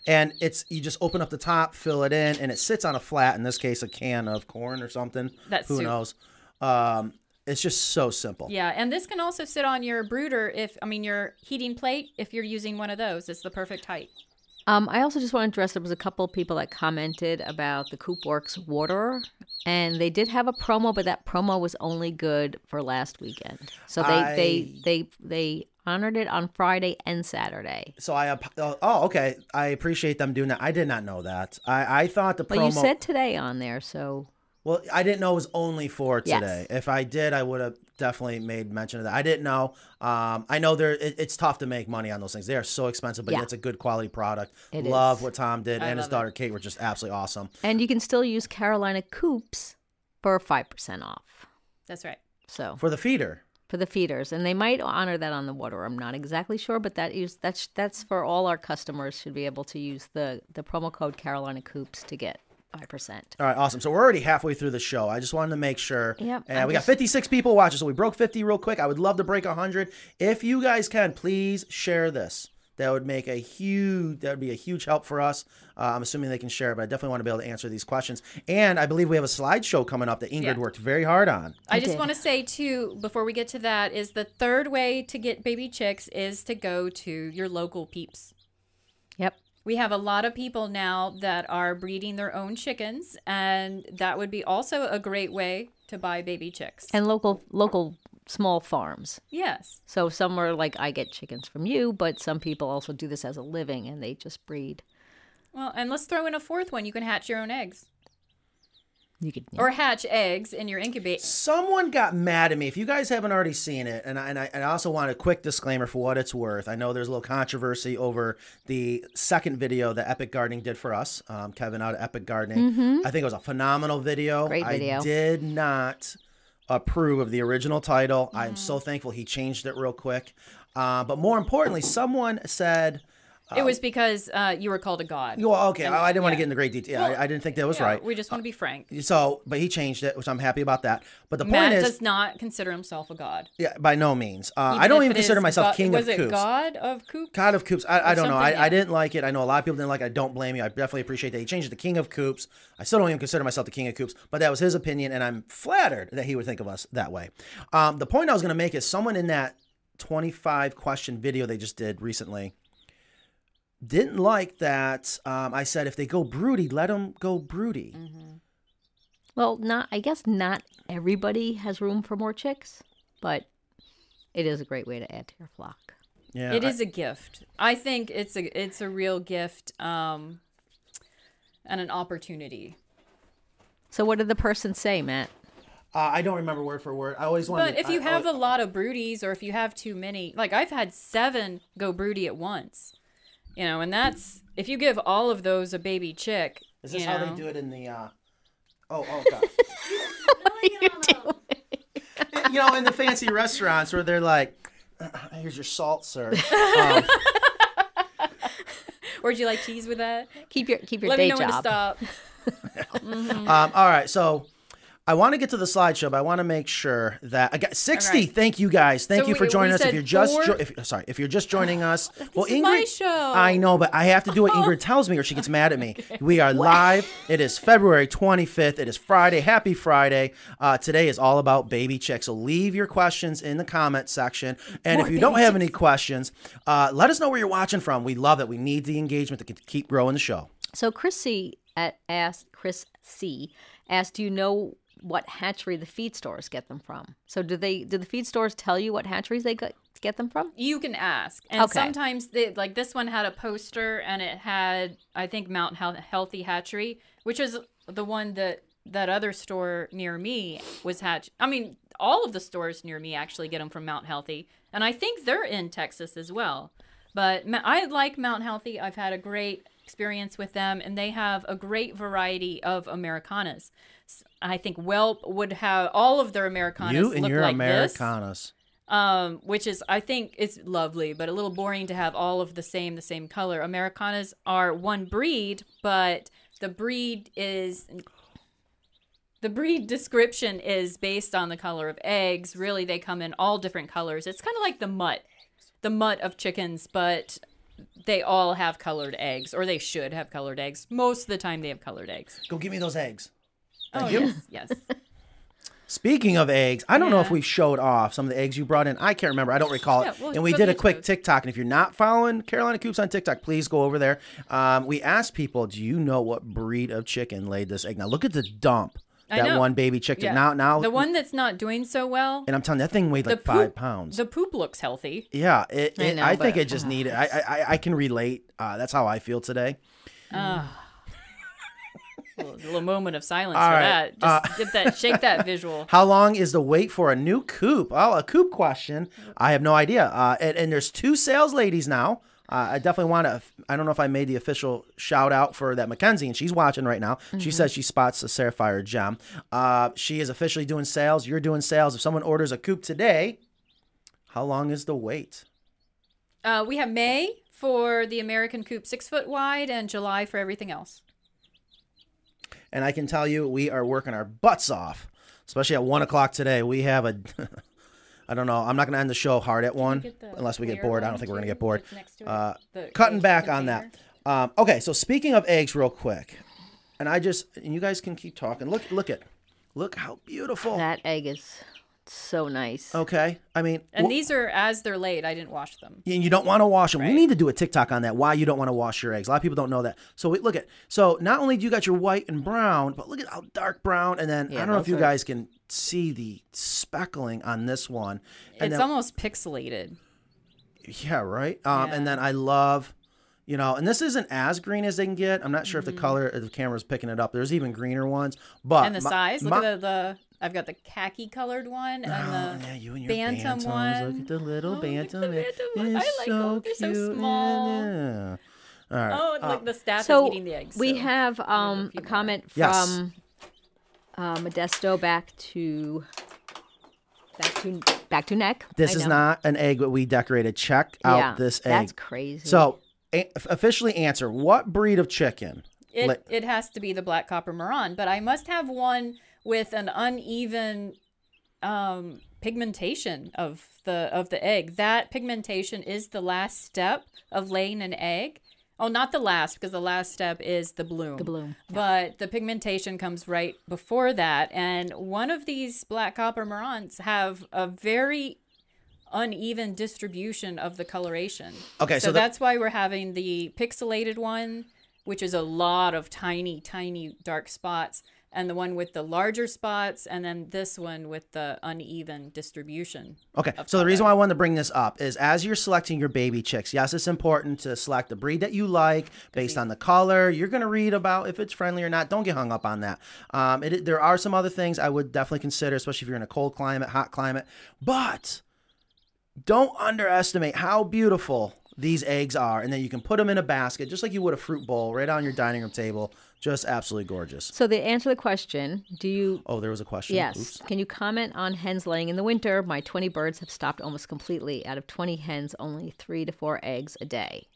Speaker 1: and it's you just open up the top, fill it in, and it sits on a flat. In this case, a can of corn or something.
Speaker 2: That's
Speaker 1: Who
Speaker 2: soup.
Speaker 1: knows? Um, it's just so simple.
Speaker 2: Yeah, and this can also sit on your brooder if, I mean, your heating plate, if you're using one of those. It's the perfect height.
Speaker 3: Um, I also just want to address there was a couple of people that commented about the Coopworks water, and they did have a promo, but that promo was only good for last weekend. So they
Speaker 1: I-
Speaker 3: they they they honored it on Friday and Saturday.
Speaker 1: So I oh oh, okay. I appreciate them doing that. I did not know that. I I thought the promo.
Speaker 3: But you said today on there, so
Speaker 1: well, I didn't know it was only for
Speaker 3: Yes.
Speaker 1: today. If I did, I would have definitely made mention of that. I didn't know. Um, I know there it, it's tough to make money on those things. They are so expensive, but
Speaker 3: Yeah.
Speaker 1: it's a good quality product.
Speaker 3: It
Speaker 1: Love
Speaker 3: is.
Speaker 1: what Tom did
Speaker 2: I
Speaker 1: and his
Speaker 2: love
Speaker 1: daughter Kate were just absolutely awesome.
Speaker 3: and you can still use Carolina Coops for five percent off.
Speaker 2: That's right.
Speaker 3: So
Speaker 1: For the feeder.
Speaker 3: for the feeders, and they might honor that on the water. I'm not exactly sure, but that is that's that's for all our customers should be able to use the the promo code Carolina Coops to get five percent.
Speaker 1: All right, awesome. So we're already halfway through the show. I just wanted to make sure.
Speaker 3: Yep,
Speaker 1: And
Speaker 3: I'm
Speaker 1: we got 56 people watching, so we broke 50 real quick. I would love to break 100. If you guys can, please share this. That would make a huge. That would be a huge help for us. Uh, I'm assuming they can share but I definitely want to be able to answer these questions. And I believe we have a slideshow coming up that Ingrid
Speaker 2: Yeah.
Speaker 1: worked very hard on.
Speaker 2: I,
Speaker 3: I
Speaker 2: just
Speaker 3: did.
Speaker 2: want to say too, before we get to that, is the third way to get baby chicks is to go to your local peeps. We have a lot of people now that are breeding their own chickens, and that would be also a great way to buy baby chicks.
Speaker 3: And local local small farms.
Speaker 2: yes,
Speaker 3: So some are like I get chickens from you, but some people also do this as a living and they just breed.
Speaker 2: well, and let's throw in a fourth one. You can hatch your own eggs,
Speaker 3: You could
Speaker 2: or hatch eggs in your incubator.
Speaker 1: Someone got mad at me. If you guys haven't already seen it, and I, and I, and I also want a quick disclaimer for what it's worth. I know there's a little controversy over the second video that Epic Gardening did for us. Um, Kevin out of Epic Gardening. I think it was a phenomenal video.
Speaker 3: Great video.
Speaker 1: I did not approve of the original title. I'm
Speaker 2: Mm-hmm.
Speaker 1: so thankful he changed it real quick. Uh, but more importantly, someone said,
Speaker 2: it was because uh, you were called a god.
Speaker 1: "Well, okay, I, I didn't want to get into great detail. I, I didn't think that was
Speaker 2: Yeah,
Speaker 1: right."
Speaker 2: We just want to be frank.
Speaker 1: So, but he changed it, which I'm happy about that. But the point is,
Speaker 2: does not consider himself a god.
Speaker 1: yeah, by no means. Uh, I don't even consider myself king
Speaker 2: was
Speaker 1: of
Speaker 2: it
Speaker 1: coops.
Speaker 2: God of coops?
Speaker 1: God of Coops. I, I don't know. I, I didn't like it. I know a lot of people didn't like it. I don't blame you. I definitely appreciate that he changed it to King of Coops. I still don't even consider myself the King of Coops, but that was his opinion, and I'm flattered that he would think of us that way. Um, the point I was going to make is someone in that 25 question video they just did recently didn't like that. Um, I said if they go broody, let them go broody.
Speaker 3: Well, not I guess not everybody has room for more chicks, but it is a great way to add to your flock.
Speaker 1: Yeah,
Speaker 2: It
Speaker 1: I-
Speaker 2: is a gift. I think it's a it's a real gift um, and an opportunity.
Speaker 3: So what did the person say, Matt?
Speaker 1: Uh, I don't remember word for word. I always wanted.
Speaker 2: But if you
Speaker 1: I-
Speaker 2: have
Speaker 1: I-
Speaker 2: a lot of broodies, or if you have too many, like I've had seven go broody at once, you know, and that's if you give all of those a baby chick.
Speaker 1: is this
Speaker 2: you
Speaker 1: how
Speaker 2: know,
Speaker 1: they do it in the? Uh... Oh, oh *laughs* God. you you know, in the fancy restaurants where they're like, "Uh, "Here's your salt, sir." *laughs* Um, *laughs*
Speaker 2: Or would you like cheese with that?
Speaker 3: Keep your keep your
Speaker 2: Let
Speaker 3: day
Speaker 2: me know when to
Speaker 3: job.
Speaker 2: stop.
Speaker 1: um, all right, so I want to get to the slideshow, but I want to make sure that I got sixty.
Speaker 2: All right.
Speaker 1: Thank you guys. Thank
Speaker 2: So
Speaker 1: you for
Speaker 2: we-
Speaker 1: joining
Speaker 2: we
Speaker 1: us. If you're just jo- if, sorry, if you're just joining *sighs* us, well,
Speaker 2: is
Speaker 1: Ingrid,
Speaker 2: my show.
Speaker 1: I know, but I have to do what *laughs* Ingrid tells me, or she gets mad at me. *laughs* We are live. It is February 25th. It is Friday. Happy Friday. Uh, today is all about baby chicks. So leave your questions in the comment section, and if you don't have any questions, uh, let us know where you're watching from. We love that. We need the engagement to keep growing the show.
Speaker 3: So Chris C at asked Chris C asked, "Do you know what hatchery the feed stores get them from?" So do they? Do the feed stores tell you what hatcheries they get get them from?
Speaker 2: You can ask, and
Speaker 3: Okay.
Speaker 2: sometimes they, like this one had a poster, and it had I think Mount Healthy Hatchery, which is the one that that other store near me was hatch. I mean, all of the stores near me actually get them from Mount Healthy, and I think they're in Texas as well. But I like Mount Healthy. I've had a great experience with them, and they have a great variety of Americanas. S- I think Welp would have all of their Americanas
Speaker 1: You and
Speaker 2: look
Speaker 1: your
Speaker 2: like this
Speaker 1: Americanas.
Speaker 2: um, which is I think it's lovely, but a little boring to have all of the same the same color. Americanas are one breed, but the breed is the breed description is based on the color of eggs. Really, they come in all different colors. It's kind of like the mutt, the mutt of chickens, but they all have colored eggs, or they should have colored eggs. Most of the time, they have colored eggs.
Speaker 1: Go give me those eggs.
Speaker 2: Oh
Speaker 1: you.
Speaker 2: yes, yes.
Speaker 1: Speaking of eggs, I don't know if we showed off some of the eggs you brought in. I can't remember. I don't recall it.
Speaker 2: Yeah, well,
Speaker 1: and we did a quick TikTok. And if you're not following Carolina Coops on TikTok, please go over there. Um, we asked people, do you know what breed of chicken laid this egg? Now look at the dump that one baby chicken.
Speaker 2: Yeah.
Speaker 1: Now, now,
Speaker 2: the one that's not doing so well.
Speaker 1: and I'm telling you, that thing weighed like
Speaker 2: the
Speaker 1: five pounds.
Speaker 2: The poop looks healthy.
Speaker 1: yeah, it,
Speaker 3: I
Speaker 1: it,
Speaker 3: know,
Speaker 1: I think
Speaker 3: but-
Speaker 1: it just needed. I, I, I- I can relate. Uh, that's how I feel today.
Speaker 2: Little, a little moment of silence
Speaker 1: All
Speaker 2: for
Speaker 1: right,
Speaker 2: that. Just get that, shake that *laughs* visual.
Speaker 1: How long is the wait for a new coop? Oh, a coop question. I have no idea. Uh, and, and there's two sales ladies now. Uh, I definitely want to. I don't know if I made the official shout out for that Mackenzie, and she's watching right now. She says she spots the Sapphire gem. Uh, she is officially doing sales. You're doing sales. If someone orders a coop today, how long is the wait?
Speaker 2: Uh, we have May for the American coop, six foot wide, and July for everything else.
Speaker 1: And I can tell you, we are working our butts off, especially at one o'clock today. We have a. *laughs* I don't know. I'm not going to end the show hard at one
Speaker 2: get
Speaker 1: unless we get bored. I don't think we're going to get bored.
Speaker 2: that's next to it?
Speaker 1: Uh, cutting
Speaker 2: egg
Speaker 1: back on that. Um, okay, so speaking of eggs, real quick, and I just and you guys can keep talking. Look, look at, look how beautiful.
Speaker 3: That egg is so nice.
Speaker 1: Okay, I mean,
Speaker 2: And
Speaker 1: wh-
Speaker 2: these are as they're laid. I didn't wash them.
Speaker 1: and you don't want to wash them. We need to do a TikTok on that. Why you don't want to wash your eggs? A lot of people don't know that. So we, look at so not only do you got your white and brown, but look at how dark brown. And then I don't know if you
Speaker 3: are-
Speaker 1: guys can see the speckling on this one. And
Speaker 2: It's
Speaker 1: then,
Speaker 2: almost pixelated.
Speaker 1: yeah, right. Um, and then I love, you know, and this isn't as green as they can get. I'm not sure if
Speaker 2: Mm-hmm.
Speaker 1: the color if the camera's picking it up. There's even greener ones, but
Speaker 2: And the
Speaker 1: my-
Speaker 2: size. Look
Speaker 1: my-
Speaker 2: at the, the. I've got the khaki colored one and
Speaker 1: Oh,
Speaker 2: the
Speaker 1: yeah, you and your
Speaker 2: bantam
Speaker 1: bantams.
Speaker 2: one.
Speaker 1: Look at the little
Speaker 2: Oh, look at
Speaker 1: bantam.
Speaker 2: the bantam one. I
Speaker 1: It's
Speaker 2: like
Speaker 1: so
Speaker 2: them. They're so
Speaker 1: cute.
Speaker 2: small.
Speaker 1: Yeah. All right.
Speaker 2: Oh, and
Speaker 1: Uh,
Speaker 2: like the staff
Speaker 3: So
Speaker 2: is eating the eggs. So we
Speaker 3: have um,
Speaker 2: few
Speaker 3: a
Speaker 2: more.
Speaker 3: comment
Speaker 1: Yes.
Speaker 3: from uh, Modesto back to Back to back to neck.
Speaker 1: This
Speaker 3: I
Speaker 1: is
Speaker 3: know.
Speaker 1: not an egg that we decorated. Check out
Speaker 3: yeah,
Speaker 1: this egg.
Speaker 3: That's crazy.
Speaker 1: So, a- officially answer what breed of chicken?
Speaker 2: It,
Speaker 1: Like-
Speaker 2: it has to be the black copper Maran, but I must have one with an uneven um, pigmentation of the of the egg. That pigmentation is the last step of laying an egg. Oh, not the last, because the last step is the bloom.
Speaker 3: The bloom,
Speaker 2: But the pigmentation comes right before that. And one of these black copper Marans have a very uneven distribution of the coloration.
Speaker 1: Okay,
Speaker 2: so,
Speaker 1: so the-
Speaker 2: that's why we're having the pixelated one, which is a lot of tiny, tiny dark spots, and the one with the larger spots, and then this one with the uneven distribution.
Speaker 1: Okay, so the reason why I wanted to bring this up is as you're selecting your baby chicks, yes, it's important to select the breed that you like based on the color. You're going to read about if it's friendly or not. Don't get hung up on that. Um, it, there are some other things I would definitely consider, especially if you're in a cold climate, hot climate. But don't underestimate how beautiful these eggs are, and then you can put them in a basket just like you would a fruit bowl right on your dining room table. Just absolutely gorgeous.
Speaker 3: So to answer the question, do you
Speaker 1: Oh, there was a question.
Speaker 3: Yes.
Speaker 1: Oops.
Speaker 3: Can you comment on hens laying in the winter? My 20 birds have stopped almost completely. Out of 20 hens, only three to four eggs a day,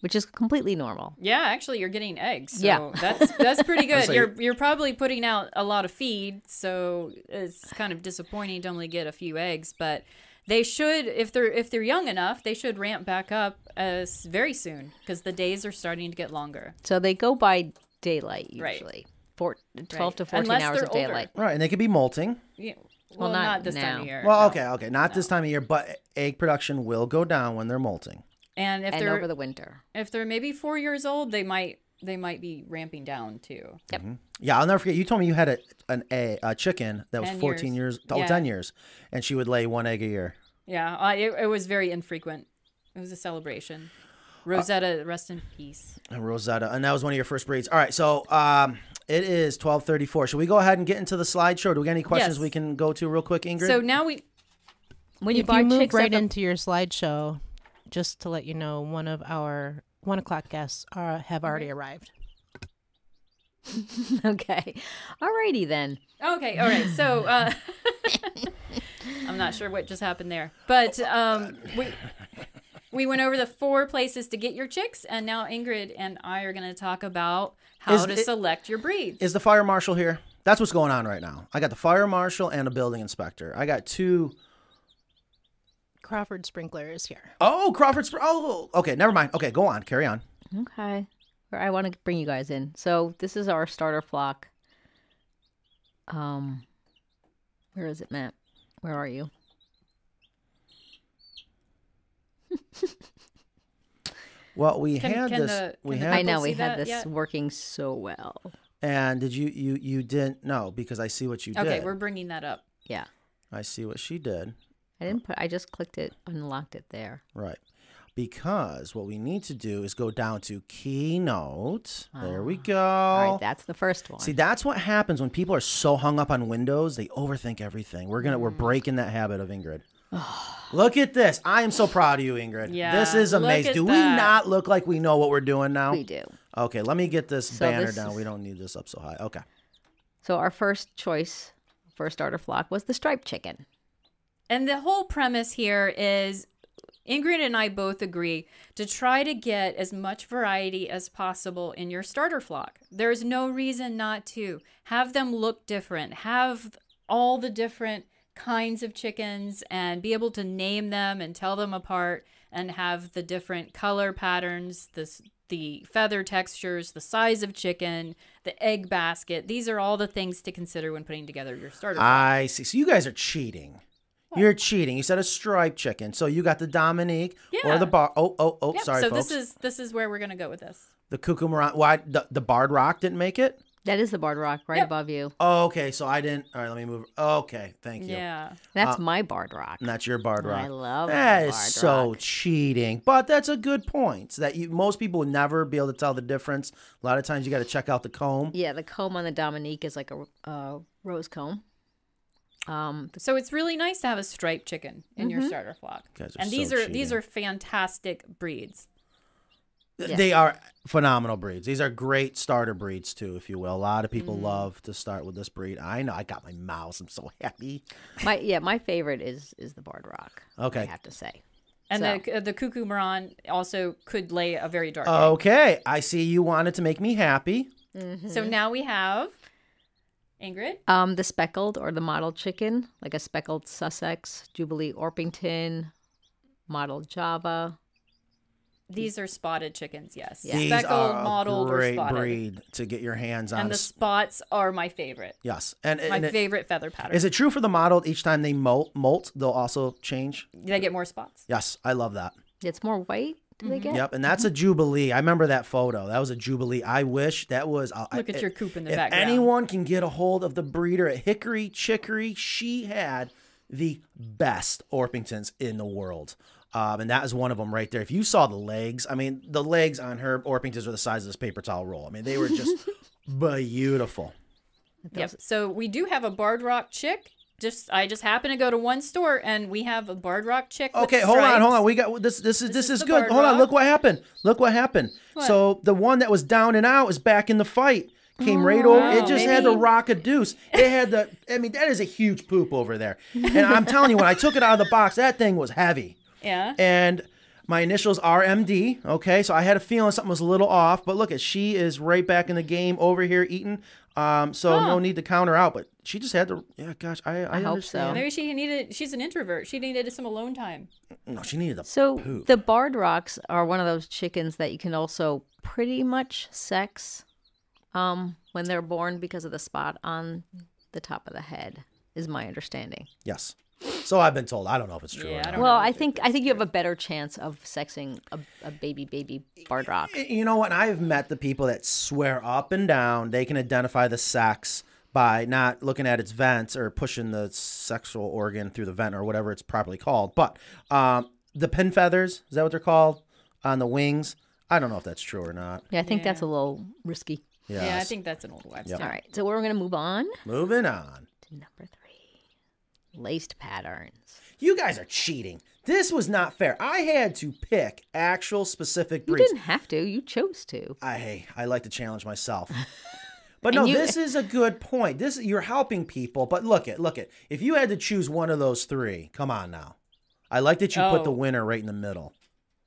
Speaker 3: which is completely normal.
Speaker 2: Yeah, actually, you're getting eggs. So
Speaker 3: Yeah.
Speaker 2: that's that's pretty *laughs* good.
Speaker 1: like-
Speaker 2: you're you're probably putting out a lot of feed, so it's kind of disappointing to only get a few eggs. But they should, if they're if they're young enough, they should ramp back up uh, as very soon because the days are starting to get longer.
Speaker 3: So they go by daylight
Speaker 2: Right.
Speaker 3: usually. Four, 12 to 14
Speaker 2: Unless
Speaker 3: hours
Speaker 2: they're
Speaker 3: of
Speaker 2: older.
Speaker 3: daylight.
Speaker 1: Right, and they could be molting.
Speaker 2: Yeah. Well,
Speaker 3: not
Speaker 2: not, this time of year.
Speaker 1: Well,
Speaker 2: no.
Speaker 1: okay, okay, not this time of year, but egg production will go down when they're molting.
Speaker 2: And if
Speaker 3: And
Speaker 2: they're
Speaker 3: over the winter.
Speaker 2: if they're maybe four years old, they might they might be ramping down too.
Speaker 3: Yep.
Speaker 1: Yeah, I'll never forget. You told me you had a an a, a chicken that was 14 years,
Speaker 2: years.
Speaker 1: oh,
Speaker 2: Yeah.
Speaker 1: 10 years, and she would lay one egg a year.
Speaker 2: Yeah, uh, it, it was very infrequent. It was a celebration. Rosetta, rest in peace.
Speaker 1: And Rosetta, and that was one of your first breeds. All right, so um, it is 12:34. Should we go ahead and get into the slideshow? Do we got any questions
Speaker 2: Yes.
Speaker 1: we can go to real quick, Ingrid?
Speaker 2: So now we
Speaker 3: When you
Speaker 4: if
Speaker 3: buy
Speaker 4: you move
Speaker 3: chicks at
Speaker 4: right
Speaker 3: the-
Speaker 4: into your slideshow, just to let you know, one of our one o'clock guests are, have already arrived. *laughs*
Speaker 3: Okay. Alrighty then.
Speaker 2: Okay, all right. So uh, *laughs* I'm not sure what just happened there, but um, we we went over the four places to get your chicks, and now Ingrid and I are going to talk about how
Speaker 1: Is
Speaker 2: to
Speaker 1: it-
Speaker 2: select your breeds.
Speaker 1: is the fire marshal here? That's what's going on right now. I got the fire marshal and a building inspector. I got two
Speaker 4: Crawford Sprinkler is here.
Speaker 1: Oh, Crawford. Spr- Oh, okay. Never mind. Okay, go on. Carry on.
Speaker 3: Okay. Or I want to bring you guys in. So this is our starter flock. Um, where is it, Matt? Where are you? *laughs*
Speaker 1: Well, we
Speaker 2: Can-
Speaker 1: had
Speaker 2: can
Speaker 1: this.
Speaker 2: the-
Speaker 1: we
Speaker 2: can the
Speaker 1: had
Speaker 3: I know we had this
Speaker 2: yet?
Speaker 3: working so well.
Speaker 1: And did you you you didn't know because I see what you did.
Speaker 2: okay, we're bringing that up.
Speaker 3: Yeah.
Speaker 1: I see what she did.
Speaker 3: I didn't put. I just clicked it, unlocked it there.
Speaker 1: Right. Because what we need to do is go down to keynote. There we go.
Speaker 3: All right, that's the first one.
Speaker 1: See, that's what happens when people are so hung up on Windows, they overthink everything. We're gonna
Speaker 2: Mm.
Speaker 1: we're breaking that habit of Ingrid. *sighs* look at this. I am so proud of you, Ingrid.
Speaker 2: Yeah,
Speaker 1: This is amazing.
Speaker 2: at
Speaker 1: Do we
Speaker 2: that.
Speaker 1: not look like we know what we're doing now?
Speaker 3: we do.
Speaker 1: Okay, let me get this
Speaker 3: So
Speaker 1: banner
Speaker 3: this
Speaker 1: down.
Speaker 3: is-
Speaker 1: We don't need this up so high. Okay.
Speaker 3: So our first choice for starter flock was the striped chicken.
Speaker 2: And the whole premise here is Ingrid and I both agree to try to get as much variety as possible in your starter flock. There's no reason not to. Have them look different, have all the different kinds of chickens and be able to name them and tell them apart and have the different color patterns, the the feather textures, the size of chicken, the egg basket. These are all the things to consider when putting together your starter.
Speaker 1: I see. So you guys are cheating. You're cheating. You said a striped chicken. So you got the Dominique or the bar. Oh, oh, oh.
Speaker 2: Yep,
Speaker 1: sorry,
Speaker 2: so
Speaker 1: folks.
Speaker 2: this is this is where we're gonna go with this.
Speaker 1: the Cuckoo Maran. Uh, why the, the Barred Rock didn't make it?
Speaker 3: That is the barred rock right
Speaker 2: Yep.
Speaker 3: above you.
Speaker 1: Oh, okay. So I didn't. All right, let me move. Okay, thank you.
Speaker 2: Yeah.
Speaker 3: That's my barred rock.
Speaker 1: And that's your Barred Rock.
Speaker 3: I love
Speaker 1: That is
Speaker 3: Barred
Speaker 1: so
Speaker 3: Rock.
Speaker 1: cheating, but that's a good point. That you most people would never be able to tell the difference. A lot of times you got to check out the comb.
Speaker 3: Yeah, the comb on the Dominique is like a uh, rose comb. Um,
Speaker 2: So it's really nice to have a striped chicken in your starter flock.
Speaker 1: Guys are
Speaker 2: And these
Speaker 1: so
Speaker 2: are these are fantastic breeds.
Speaker 1: They are phenomenal breeds. These are great starter breeds too, if you will. A lot of people mm. love to start with this breed. I know. I got my mouse. I'm so *laughs* happy.
Speaker 3: My yeah, my favorite is is the Barred Rock.
Speaker 1: Okay.
Speaker 3: I have to say.
Speaker 2: And
Speaker 3: So-
Speaker 2: the uh, the cuckoo maran also could lay a very dark egg.
Speaker 1: Okay. I see you wanted to make me happy. Mm-hmm.
Speaker 2: So now we have Ingrid.
Speaker 3: Um, the speckled or the mottled chicken, like a speckled Sussex, Jubilee Orpington, mottled Java.
Speaker 2: These are spotted chickens, yes.
Speaker 3: Yeah.
Speaker 1: These
Speaker 2: Speckled,
Speaker 1: are
Speaker 2: mottled,
Speaker 1: a
Speaker 2: or
Speaker 1: great
Speaker 2: spotted.
Speaker 1: breed to get your hands on.
Speaker 2: And the spots are my favorite.
Speaker 1: yes. And,
Speaker 2: My
Speaker 1: and it-
Speaker 2: favorite feather pattern.
Speaker 1: is it true for the mottled each time they molt, molt they'll also change?
Speaker 2: Do they get more spots.
Speaker 1: Yes, I love that.
Speaker 3: It's more white. Do they get?
Speaker 1: Yep, and that's a jubilee. I remember that photo. That was a jubilee. I wish that was. Uh,
Speaker 2: Look
Speaker 1: I,
Speaker 2: at your coop in the
Speaker 1: if
Speaker 2: background.
Speaker 1: anyone can get a hold of the breeder at Hickory Chicory, she had the best Orpingtons in the world. Um, and that is one of them right there. If you saw the legs, I mean, the legs on her Orpingtons are the size of this paper towel roll. I mean, they were just *laughs* beautiful.
Speaker 2: Yep. So we do have a Barred Rock chick. Just I just happened to go to one store and we have a Barred Rock chick.
Speaker 1: Okay, hold on, hold on. We got this. This is this,
Speaker 2: is
Speaker 1: is good.
Speaker 2: Barred
Speaker 1: Hold on. Look what happened. Look what happened. So the one that was down and out is back in the fight. Came right over. It
Speaker 2: Wow,
Speaker 1: just had the
Speaker 2: maybe-
Speaker 1: rock a deuce. It had the. I mean, that is a huge poop over there. And I'm telling you, when I took it out of the box, that thing was heavy.
Speaker 2: Yeah.
Speaker 1: And my initials are MD. Okay, so I had a feeling something was a little off. But look, at she is right back in the game over here eating. Um, so no need to count her out. But she just had to. Yeah, gosh, I I,
Speaker 3: hope so.
Speaker 2: Maybe she needed. She's an introvert. She needed some alone time.
Speaker 1: No, she needed a
Speaker 3: So
Speaker 1: poop.
Speaker 3: the barred rocks are one of those chickens that you can also pretty much sex um, when they're born because of the spot on the top of the head, is my understanding.
Speaker 1: Yes. So I've been told. I don't know if it's true.
Speaker 2: Yeah,
Speaker 1: or
Speaker 2: I
Speaker 1: not.
Speaker 2: don't
Speaker 3: Well. I think I think you have a better chance of sexing a, a baby baby barred rock.
Speaker 1: You know what? I've met the people that swear up and down they can identify the sex by not looking at its vents or pushing the sexual organ through the vent or whatever it's properly called. But um, the pin feathers, is that what they're called? On the wings? I don't know if that's true or not.
Speaker 3: Yeah, I think that's a little risky.
Speaker 1: Yes.
Speaker 2: Yeah, I think that's an old wives'
Speaker 3: All
Speaker 2: tale.
Speaker 3: right, so we're gonna move on
Speaker 1: Moving on.
Speaker 3: to number three, laced patterns.
Speaker 1: You guys are cheating. This was not fair. I had to pick actual specific
Speaker 3: You didn't have to. You chose to.
Speaker 1: I hey, I like to challenge myself. *laughs* But no,
Speaker 3: you-
Speaker 1: this is a good point. This you're helping people, but look at look at if you had to choose one of those three, come on now. I like that you put the
Speaker 2: Oh.
Speaker 1: winner right in the middle.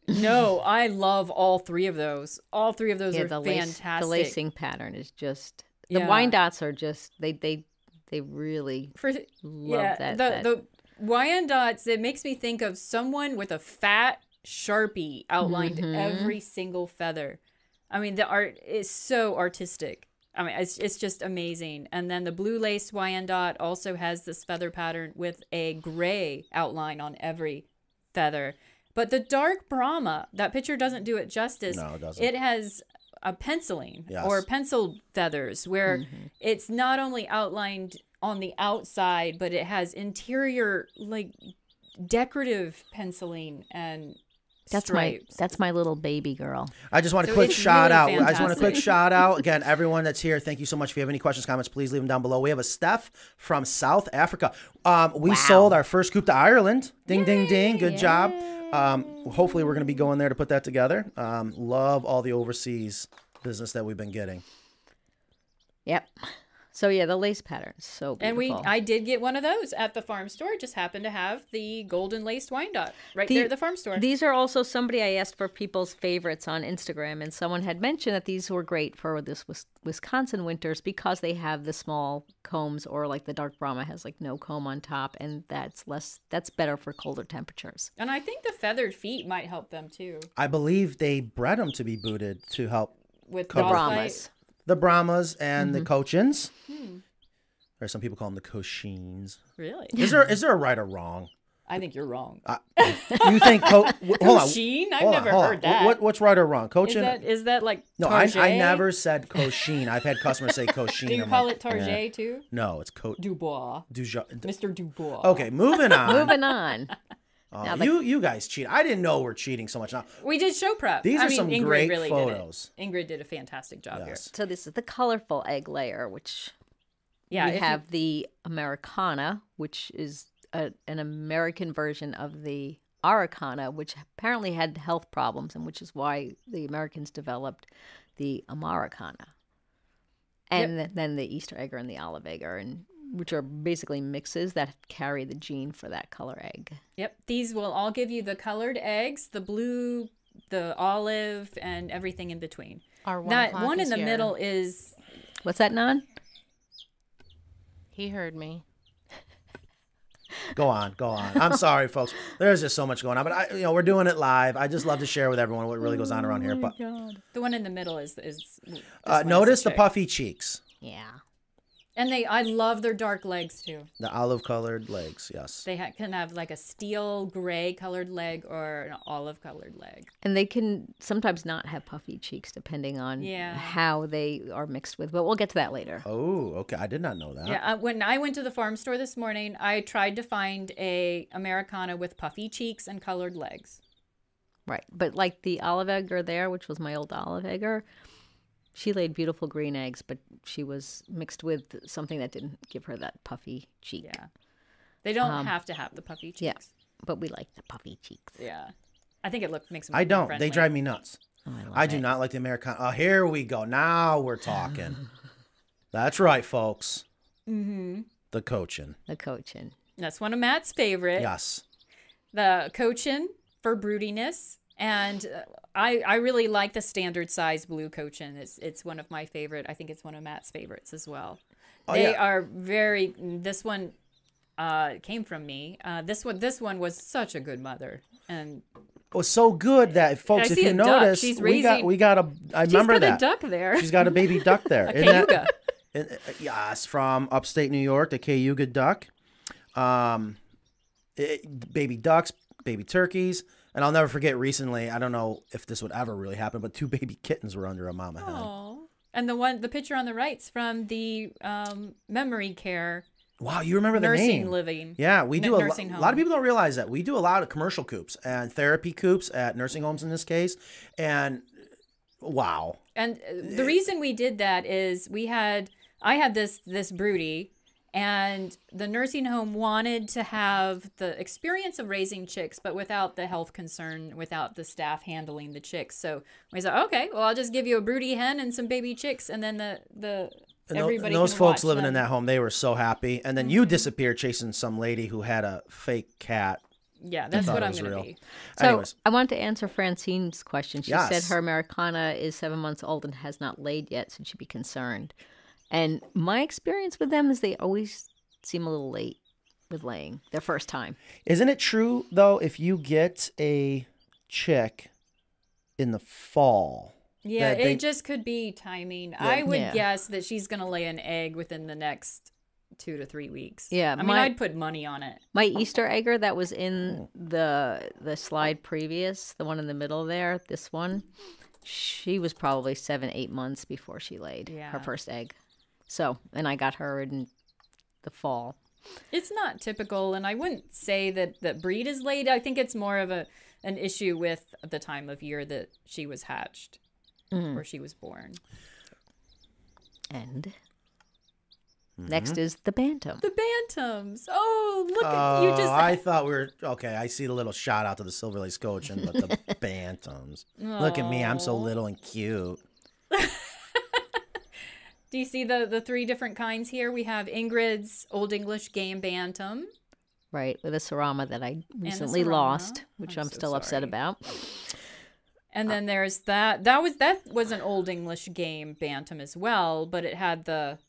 Speaker 2: No, I love all three of those. All three of those
Speaker 3: yeah,
Speaker 2: are
Speaker 3: the lace,
Speaker 2: fantastic.
Speaker 3: the lacing pattern is just the
Speaker 2: Yeah.
Speaker 3: Wyandottes are just they they they really
Speaker 2: For
Speaker 3: love
Speaker 2: yeah,
Speaker 3: that.
Speaker 2: the
Speaker 3: that-
Speaker 2: the Wyandottes. It makes me think of someone with a fat sharpie outlined
Speaker 3: Mm-hmm.
Speaker 2: every single feather. I mean, the art is so artistic. I mean, it's it's just amazing. And then the blue lace Wyandotte also has this feather pattern with a gray outline on every feather. But the dark Brahma, that picture doesn't do it justice.
Speaker 1: No, it doesn't.
Speaker 2: It has a penciling
Speaker 1: Yes.
Speaker 2: or penciled feathers where
Speaker 3: Mm-hmm.
Speaker 2: it's not only outlined on the outside, but it has interior like decorative penciling and
Speaker 3: that's
Speaker 2: stripes.
Speaker 3: my that's my little baby girl.
Speaker 1: I just want a
Speaker 2: So
Speaker 1: quick shout
Speaker 2: really
Speaker 1: out. I just want a quick shout out *laughs* again, everyone that's here. Thank you so much. If you have any questions, comments, please leave them down below. We have a Steph from South Africa. Um, we sold our first coop to Ireland. Ding, ding, ding. Good job. Um, hopefully, we're going to be going there to put that together. Um, love all the overseas business that we've been getting.
Speaker 3: Yep. So yeah, the lace patterns so beautiful.
Speaker 2: And we, I did get one of those at the farm store. Just happened to have the golden laced Wyandotte right
Speaker 3: The-
Speaker 2: there at the farm store.
Speaker 3: These are also somebody I asked for people's favorites on Instagram, and someone had mentioned that these were great for this Wisconsin winters because they have the small combs, or like the dark Brahma has like no comb on top, and that's less. That's better for colder temperatures.
Speaker 2: and I think the feathered feet might help them too
Speaker 1: I believe they bred them to be booted to help
Speaker 2: with
Speaker 1: the
Speaker 2: dog
Speaker 3: Brahmas.
Speaker 1: The Brahmas and the Cochins.
Speaker 2: Hmm.
Speaker 1: Or some people call them the Cochines.
Speaker 2: Really?
Speaker 1: Is there is there a right or wrong?
Speaker 2: I think you're wrong.
Speaker 1: You think co- *laughs* w- hold on?
Speaker 2: Cochine? I've
Speaker 1: hold on,
Speaker 2: never
Speaker 1: hold on.
Speaker 2: heard that.
Speaker 1: What, what's right or wrong?
Speaker 2: Is
Speaker 1: Cochin?
Speaker 2: that is that like
Speaker 1: no, I, I never said *laughs* Cochine. I've had customers say Cochine. *laughs*
Speaker 2: Do you
Speaker 1: I'm
Speaker 2: call
Speaker 1: like,
Speaker 2: it Target
Speaker 1: eh.
Speaker 2: too?
Speaker 1: No, it's Co.
Speaker 2: Dubois,
Speaker 1: Duja-
Speaker 2: Mr. Dubois.
Speaker 1: Okay, moving on.
Speaker 3: Moving on.
Speaker 1: Oh,
Speaker 3: Now the-
Speaker 1: you you guys cheat. I didn't know we're cheating so much now.
Speaker 2: We did show prep.
Speaker 1: These
Speaker 2: I
Speaker 1: are
Speaker 2: mean,
Speaker 1: some
Speaker 2: Ingrid
Speaker 1: great
Speaker 2: really
Speaker 1: photos.
Speaker 2: Did it. Ingrid did a fantastic job
Speaker 1: Yes.
Speaker 3: So this is the colorful egg layer, which.
Speaker 2: Yeah,
Speaker 3: we
Speaker 2: if you-
Speaker 3: have the Americana, which is a, an American version of the Araucana, which apparently had health problems, and which is why the Americans developed the Ameraucana. And th- then the Easter egger and the olive egger, and which are basically mixes that carry the gene for that color egg.
Speaker 2: Yep. These will all give you the colored eggs, the blue, the olive, and everything in between.
Speaker 4: Our one
Speaker 2: that one in the
Speaker 4: here.
Speaker 2: middle is
Speaker 3: What's that, Non?
Speaker 4: He heard me.
Speaker 1: Go on, go on. I'm sorry, folks. There's just so much going on, but I, you know, we're doing it live. I just love to share with everyone what really goes on around here. But
Speaker 2: the one in the middle is is.
Speaker 1: uh,
Speaker 2: one is
Speaker 1: notice the
Speaker 2: chick.
Speaker 1: puffy cheeks,
Speaker 3: Yeah.
Speaker 2: And they, I love their dark legs too.
Speaker 1: the olive-colored legs. Yes.
Speaker 2: They ha- can have like a steel gray colored leg or an olive colored leg.
Speaker 3: And they can sometimes not have puffy cheeks depending on
Speaker 2: Yeah.
Speaker 3: how they are mixed with. But we'll get to that later.
Speaker 1: Oh, okay. I did not know that.
Speaker 2: Yeah, uh, when I went to the farm store this morning, I tried to find a Americana with puffy cheeks and colored legs.
Speaker 3: Right. But like the olive egger there, which was my old olive egger, she laid beautiful green eggs, but she was mixed with something that didn't give her that puffy cheek.
Speaker 2: Yeah, they don't have to have the puffy cheeks.
Speaker 3: Yeah. But we like the puffy cheeks.
Speaker 2: Yeah. I think it look makes them.
Speaker 1: I don't.
Speaker 2: friendly.
Speaker 1: They drive me nuts.
Speaker 3: Oh, I, love
Speaker 1: I do not like the American. Oh, here we go. Now we're talking. *laughs* That's right, folks. Mm-hmm. The Cochin.
Speaker 3: The Cochin.
Speaker 2: That's one of Matt's favorite.
Speaker 1: Yes.
Speaker 2: The cochin for broodiness, and uh, I I really like the standard size blue cochin. It's it's one of my favorite. I think it's one of Matt's favorites as well.
Speaker 1: Oh,
Speaker 2: they
Speaker 1: yeah.
Speaker 2: are very. This one uh came from me. Uh this one this one was such a good mother, and
Speaker 1: It was so good that, folks, if you notice,
Speaker 2: She's
Speaker 1: we got we got a. I
Speaker 2: she's
Speaker 1: remember
Speaker 2: got
Speaker 1: that.
Speaker 2: a duck there.
Speaker 1: She's got a baby duck *laughs* there.
Speaker 2: a
Speaker 1: that-. Uh, *laughs* yes, from upstate New York, the Cayuga duck. Um, it- baby ducks, baby turkeys, and I'll never forget. Recently, I don't know if this would ever really happen, but two *laughs* baby kittens were under a mama hen.
Speaker 2: And the one, the picture on the right's from the um, memory care
Speaker 1: Wow, you remember the
Speaker 2: nursing
Speaker 1: name?
Speaker 2: living.
Speaker 1: Yeah, we do a, lo-
Speaker 2: nursing
Speaker 1: a lot of people don't realize that we do a lot of commercial coops and therapy coops at nursing homes in this case, and wow,
Speaker 2: And uh, the reason we did that is we had I had this this broody and the nursing home wanted to have the experience of raising chicks but without the health concern without the staff handling the chicks. So we said, "Okay, well I'll just give you a broody hen and some baby chicks and then the the
Speaker 1: And
Speaker 2: everybody
Speaker 1: and those folks
Speaker 2: watch
Speaker 1: living in that home, they were so happy. And then you mm-hmm. disappeared chasing some lady who had a fake cat.
Speaker 2: Yeah, that's what I'm
Speaker 1: was
Speaker 2: going to
Speaker 1: real.
Speaker 2: be.
Speaker 3: So
Speaker 1: Anyways,
Speaker 3: I wanted to answer Francine's question. She said her Americana is seven months old and has not laid yet, so she'd be concerned. And my experience with them is they always seem a little late with laying their first time.
Speaker 1: isn't it true though? If you get a chick in the fall,
Speaker 2: Yeah,
Speaker 1: that they-
Speaker 2: it just could be timing. I would
Speaker 3: Yeah.
Speaker 2: guess that she's going to lay an egg within the next 2 to 3 weeks.
Speaker 3: Yeah,
Speaker 2: I mean,
Speaker 3: my-
Speaker 2: I'd put money on it.
Speaker 3: My Easter egger that was in hmm. the the slide previous, the one in the middle there, this one, she was probably seven, eight months before she laid her first egg. So, and I got her in the fall.
Speaker 2: It's not typical, and I wouldn't say that that breed is late. I think it's more of a an issue with the time of year that she was hatched
Speaker 3: Mm.
Speaker 2: or she was born.
Speaker 3: And
Speaker 1: Mm-hmm.
Speaker 3: next is the bantam.
Speaker 2: The bantams. Oh, look at
Speaker 1: oh,
Speaker 2: you just.
Speaker 1: I thought we were okay. I see the little shout out to the Silver Lace Cochin but the *laughs* bantams. Look at me, I'm so little and cute. *laughs*
Speaker 2: Do you see the the three different kinds here? We have Ingrid's Old English Game Bantam.
Speaker 3: Right, with a Serama that I recently lost, which
Speaker 2: I'm
Speaker 3: I'm,
Speaker 2: so
Speaker 3: still upset about.
Speaker 2: And then there's that. That was that was an Old English Game Bantam as well, but it had the.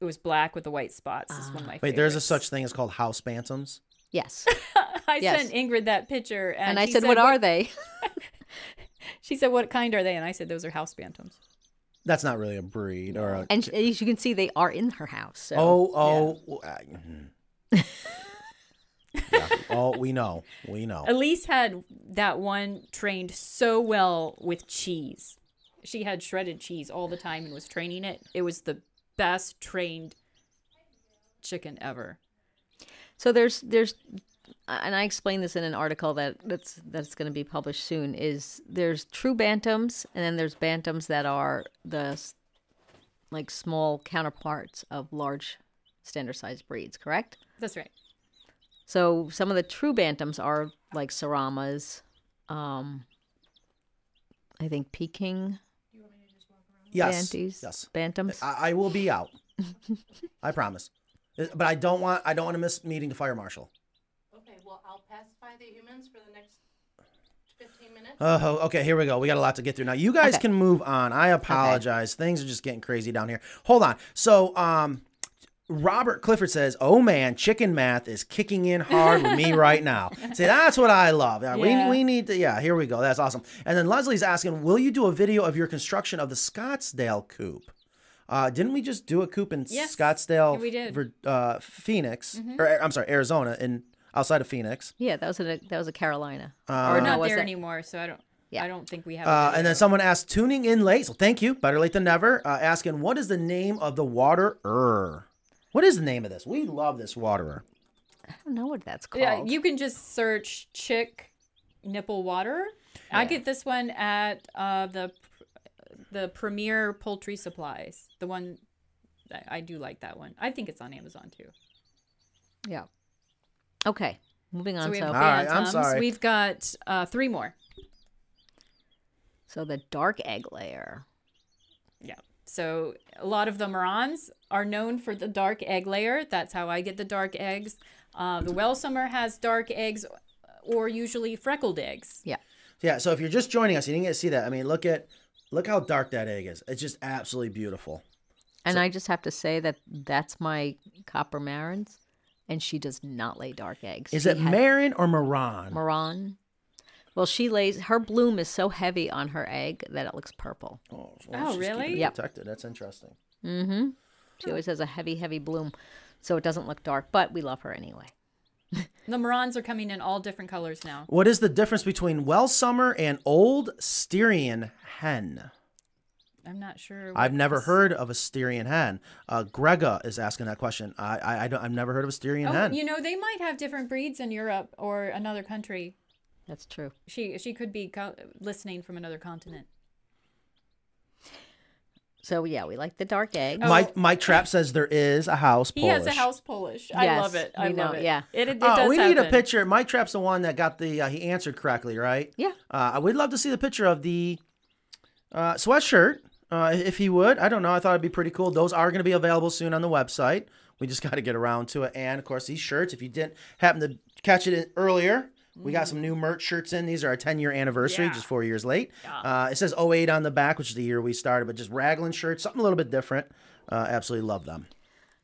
Speaker 2: It was black with the white spots. Is one of ah. my
Speaker 1: Wait, there's a such thing as called house bantams.
Speaker 3: Yes. *laughs*
Speaker 2: I
Speaker 3: Yes.
Speaker 2: sent Ingrid that picture, and,
Speaker 3: And I
Speaker 2: she
Speaker 3: said, What are they? *laughs*
Speaker 2: She said, "What kind are they?" And I said, "Those are house bantams."
Speaker 1: That's not really a breed or a.
Speaker 3: And as you can see, they are in her house. So
Speaker 1: Oh, oh, uh, mhm. yeah. *laughs* Oh, we know, we know.
Speaker 2: Elise had that one trained so well with cheese. She had shredded cheese all the time and was training it. It was the best trained chicken ever.
Speaker 3: So there's there's and I explained this in an article that that's that's going to be published soon is there's true bantams and then there's bantams that are the like small counterparts of large standard sized breeds, correct?
Speaker 2: That's right.
Speaker 3: So some of the true bantams are like Seramas. Um, I think Pekin
Speaker 1: Yes.
Speaker 3: Banties,
Speaker 1: Yes.
Speaker 3: Bantams.
Speaker 1: I, I will be out. *laughs* I promise. But I don't want I don't want to miss meeting the fire marshal.
Speaker 4: Okay, well, I'll pacify the humans for the next 15 minutes.
Speaker 1: Oh, okay. Here we go. We got a lot to get through now. You guys
Speaker 3: Okay.
Speaker 1: can move on. I apologize. Things are just getting crazy down here. Hold on. So, um, Robert Clifford says, "Oh man, chicken math is kicking in hard with me right *laughs* now." See, that's what I love. Yeah,
Speaker 2: Yeah.
Speaker 1: We we need to. Yeah, here we go. That's awesome. And then Leslie's asking, "Will you do a video of your construction of the Scottsdale coop?" Uh, didn't we just do a coop in
Speaker 2: Yes.
Speaker 1: Scottsdale,
Speaker 2: Yeah, we did.
Speaker 1: Uh, Phoenix, or I'm sorry, Arizona, in outside of Phoenix?
Speaker 3: yeah, that was a that was a Carolina.
Speaker 1: Uh,
Speaker 3: or
Speaker 2: We're
Speaker 3: no,
Speaker 2: not there anymore, so I don't.
Speaker 3: Yeah.
Speaker 2: I don't think we have.
Speaker 1: Uh, and then someone asked, tuning in late. So thank you. Better late than never. Uh, asking, what is the name of the waterer? What is the name of this? We love this waterer.
Speaker 3: I don't know what that's called.
Speaker 2: Yeah, you can just search chick nipple water. I get this one at uh, the the Premier Poultry Supplies. The one I, I do like that one. I think it's on Amazon too.
Speaker 3: yeah. Okay, moving
Speaker 2: So
Speaker 3: on.
Speaker 2: we
Speaker 3: So,
Speaker 2: have
Speaker 1: All right, I'm sorry.
Speaker 2: We've got uh, three more.
Speaker 3: so the dark egg layer.
Speaker 2: Yeah. So a lot of the Morans are known for the dark egg layer. That's how I get the dark eggs. Uh, the Welsummer has dark eggs or usually freckled eggs.
Speaker 3: Yeah.
Speaker 1: Yeah. So if you're just joining us, you didn't get to see that. I mean, look at look how dark that egg is. It's just absolutely beautiful.
Speaker 3: And I just have to say that that's my copper marins, and she does not lay dark eggs.
Speaker 1: Is
Speaker 3: She
Speaker 1: it
Speaker 3: has-
Speaker 1: Marin or Moran?
Speaker 3: Moran? Well, she lays her bloom is so heavy on her egg that it looks purple.
Speaker 1: Oh, so
Speaker 2: Oh, really?
Speaker 1: it
Speaker 3: Yep.
Speaker 1: Protected. That's interesting.
Speaker 3: Mm-hmm. She always has a heavy, heavy bloom, so it doesn't look dark. But we love her anyway. *laughs*
Speaker 2: The Morans are coming in all different colors now.
Speaker 1: What is the difference between Welsummer and old Styrian hen?
Speaker 2: I'm not sure.
Speaker 1: I've never
Speaker 2: this-
Speaker 1: heard of a Styrian hen. Uh, Grega is asking that question. I, I, I don't, I've never heard of a Styrian
Speaker 2: Oh,
Speaker 1: hen.
Speaker 2: you know, they might have different breeds in Europe or another country.
Speaker 3: That's true.
Speaker 2: She she could be co- listening from another continent.
Speaker 3: So yeah, we like the dark egg.
Speaker 2: Oh.
Speaker 1: Mike Mike Trapp says there is a house Polish.
Speaker 2: He has a house Polish. I
Speaker 3: Yes,
Speaker 2: love it. I
Speaker 3: we
Speaker 2: love
Speaker 3: know,
Speaker 2: it.
Speaker 3: yeah.
Speaker 2: It, it, it
Speaker 1: Oh,
Speaker 2: does
Speaker 1: we need a picture. Mike Trap's the one that got the. Uh, he answered correctly, right?
Speaker 3: Yeah.
Speaker 1: Uh, we'd love to see the picture of the uh, sweatshirt, uh, if he would. I don't know. I thought it'd be pretty cool. Those are going to be available soon on the website. We just *laughs* got to get around to it. And of course, these shirts. If you didn't happen to catch it earlier, we got some new merch shirts in. These are our 10 year anniversary,
Speaker 2: Yeah.
Speaker 1: just four years late. Uh, it says 08 on the back, which is the year we started, but just raglan shirts, something a little bit different. Uh, absolutely love them.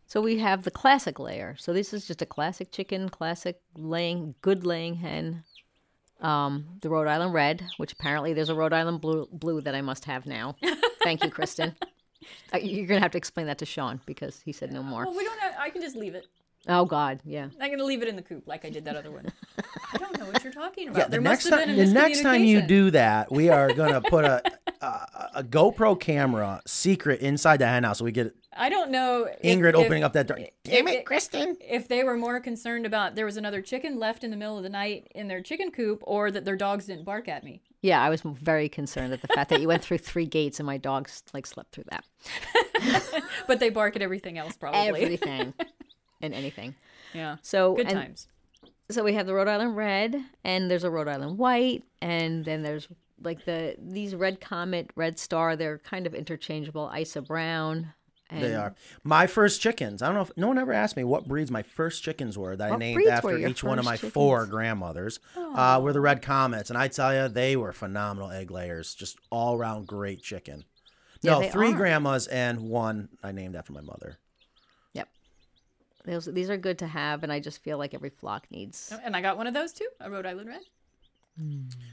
Speaker 3: So we have the classic layer. So this is just a classic chicken, classic laying, good laying hen. Um, the Rhode Island red, which apparently there's a Rhode Island blue, blue that I must have now. *laughs* Thank you, Kristen. Uh, You're gonna have to explain that to Sean because he said no more.
Speaker 2: Well, we don't. Have, I can just leave it.
Speaker 3: Oh God, yeah.
Speaker 2: I'm gonna leave it in the coop like I did that other one. I don't know what you're talking about.
Speaker 1: Yeah, the
Speaker 2: there
Speaker 1: next
Speaker 2: must have
Speaker 1: time
Speaker 2: been a
Speaker 1: the next time you do that, we are gonna put a, a a GoPro camera secret inside the hen house, so we get
Speaker 2: I don't know.
Speaker 1: Ingrid
Speaker 2: if-
Speaker 1: opening up that door. Damn
Speaker 2: if-
Speaker 1: it, Kristen!
Speaker 2: If they were more concerned about there was another chicken left in the middle of the night in their chicken coop, or that their dogs didn't bark at me.
Speaker 3: Yeah, I was very concerned at the fact that you went through three gates and my dogs like slept through that. *laughs*
Speaker 2: But they bark at everything else, probably.
Speaker 3: Everything *laughs* and anything.
Speaker 2: Yeah.
Speaker 3: So
Speaker 2: Good
Speaker 3: and-
Speaker 2: times.
Speaker 3: so we have the Rhode Island red, and there's a Rhode Island white, and then there's like the these red comet, red star. They're kind of interchangeable. Isa brown. And
Speaker 1: They are my first chickens. I don't know if no one ever asked me what breeds my first chickens were that I
Speaker 3: What
Speaker 1: named
Speaker 3: breeds
Speaker 1: after
Speaker 3: your
Speaker 1: each one of my
Speaker 3: first
Speaker 1: four
Speaker 3: chickens?
Speaker 1: grandmothers. Uh, were the red comets, and I tell you, they were phenomenal egg layers. Just all around great chicken.
Speaker 3: Yeah,
Speaker 1: No,
Speaker 3: they
Speaker 1: three
Speaker 3: are.
Speaker 1: grandmas and one I named after my mother.
Speaker 3: Yep. Those these are good to have, and I just feel like every flock needs.
Speaker 2: And I got one of those too, a Rhode Island Red.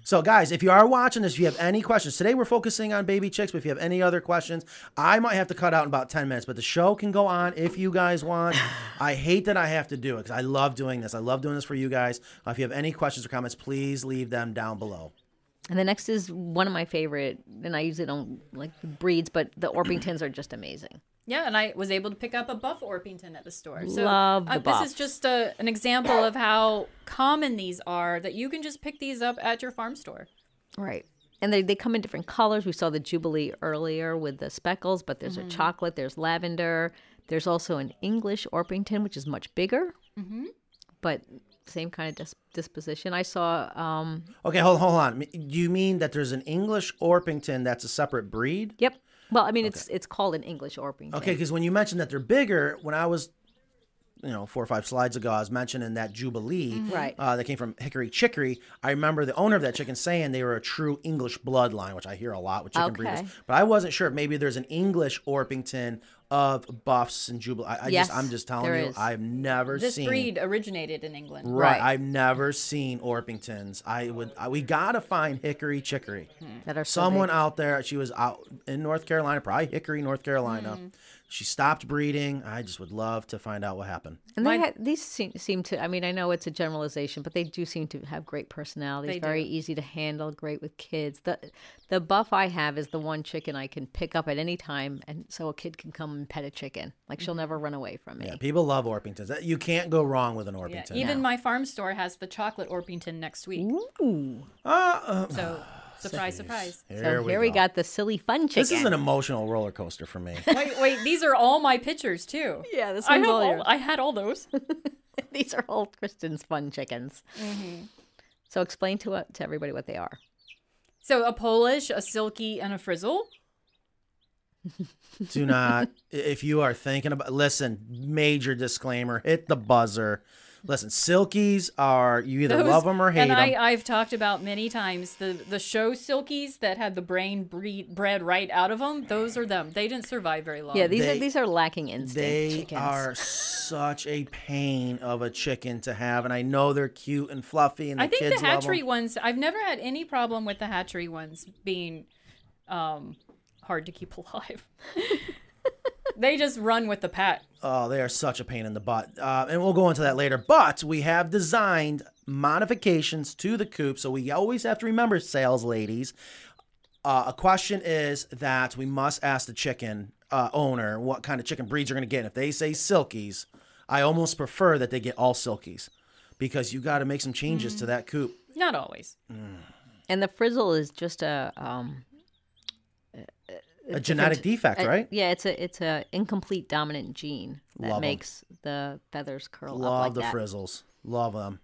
Speaker 1: So, guys, if you are watching this, if you have any questions, today we're focusing on baby chicks, but if you have any other questions, I might have to cut out in about 10 minutes, but the show can go on if you guys want. *sighs* I hate that I have to do it because I love doing this. I love doing this for you guys. Uh, if you have any questions or comments, please leave them down below.
Speaker 3: And the next is one of my favorite, and I usually don't like breeds, but the Orpingtons are just amazing.
Speaker 2: Yeah, and I was able to pick up a buff Orpington at the store. So
Speaker 3: Love the
Speaker 2: uh, this is just a, an example of how common these are. That you can just pick these up at your farm store.
Speaker 3: Right. And they, they come in different colors. We saw the Jubilee earlier with the speckles, but there's a chocolate, there's lavender. There's also an English Orpington, which is much bigger. Mm-hmm. But same kind of dis- disposition. I saw. Um,
Speaker 1: Okay, hold hold on. Do you mean that there's an English Orpington that's a separate breed?
Speaker 3: yep. Well, I mean, it's it's called an English Orpington.
Speaker 1: Okay, because when you mentioned that they're bigger, when I was, you know, four or five slides ago, I was mentioning that Jubilee,
Speaker 3: Mm-hmm. Right.
Speaker 1: uh, that came from Hickory Chicory. I remember the owner of that chicken saying they were a true English bloodline, which I hear a lot with chicken breeders. But I wasn't sure if maybe there's an English Orpington of Buffs and Jubilee. I, I
Speaker 3: Yes,
Speaker 1: just, I'm just telling you,
Speaker 3: is.
Speaker 1: I've never
Speaker 2: This
Speaker 1: seen.
Speaker 2: breed originated in England.
Speaker 1: Right.
Speaker 3: Right.
Speaker 1: I've never seen Orpingtons. I would. I, we gotta find Hickory Chicory.
Speaker 3: that are so
Speaker 1: Someone
Speaker 3: big.
Speaker 1: out there. She was out in North Carolina, probably Hickory, North Carolina.
Speaker 3: Mm.
Speaker 1: She stopped breeding. I just would love to find out what happened.
Speaker 3: And they
Speaker 2: My-
Speaker 3: ha- these seem, seem to. I mean, I know it's a generalization, but they do seem to have great personalities.
Speaker 2: They
Speaker 3: very
Speaker 2: do.
Speaker 3: easy to handle. Great with kids. The the buff I have is the one chicken I can pick up at any time, and so a kid can come and pet a chicken. Like she'll never run away from me.
Speaker 1: Yeah, people love Orpingtons. You can't go wrong with an
Speaker 2: Yeah,
Speaker 1: Orpington.
Speaker 2: even my farm store has the chocolate Orpington next week.
Speaker 3: Ooh.
Speaker 1: Uh, uh,
Speaker 2: So *sighs* *sighs* *sighs* *laughs* surprise, surprise.
Speaker 1: here,
Speaker 3: So
Speaker 1: we,
Speaker 3: here we
Speaker 1: go.
Speaker 3: got the silly fun chicken.
Speaker 1: This is an emotional roller coaster for me.
Speaker 2: wait, wait, these are all my pictures too.
Speaker 3: yeah, this one's
Speaker 2: have
Speaker 3: all
Speaker 2: all. I had all those. *laughs*
Speaker 3: These are all Kristen's fun chickens.
Speaker 2: Mm-hmm.
Speaker 3: So explain to uh, to everybody what they are.
Speaker 2: So a Polish, a silky, and a frizzle. *laughs*
Speaker 1: Do not, if you are thinking about, listen, major disclaimer, hit the buzzer. Listen, silkies are, you either
Speaker 2: Those-
Speaker 1: love them or hate
Speaker 2: and
Speaker 1: them.
Speaker 2: I, I've talked about many times the the show silkies that had the brain breed, bred right out of them. Those are them. They didn't survive very long.
Speaker 3: Yeah, these
Speaker 1: They-
Speaker 3: are these are lacking instinct
Speaker 1: They
Speaker 3: chickens.
Speaker 1: are such a pain of a chicken to have, and I know they're cute and fluffy, and the
Speaker 2: I think
Speaker 1: kids
Speaker 2: the
Speaker 1: love 'em.
Speaker 2: hatchery ones. I've never had any problem with the hatchery ones being um, hard to keep *laughs* alive. They just run with the pet.
Speaker 1: Oh, they are such a pain in the butt. Uh, and we'll go into that later. But we have designed modifications to the coop. So we always have to remember, sales ladies, uh, a question is that we must ask the chicken uh, owner what kind of chicken breeds you're going to get. And if they say silkies, I almost prefer that they get all silkies because you got to make some changes
Speaker 2: Mm.
Speaker 1: to that coop.
Speaker 2: Not always.
Speaker 3: and the frizzle is just a um
Speaker 1: A genetic defect,
Speaker 3: a-
Speaker 1: right?
Speaker 3: Yeah, it's a it's a incomplete dominant gene that
Speaker 1: Love 'em.
Speaker 3: makes the feathers curl up
Speaker 1: Love
Speaker 3: like
Speaker 1: the
Speaker 3: that.
Speaker 1: frizzles. Love them.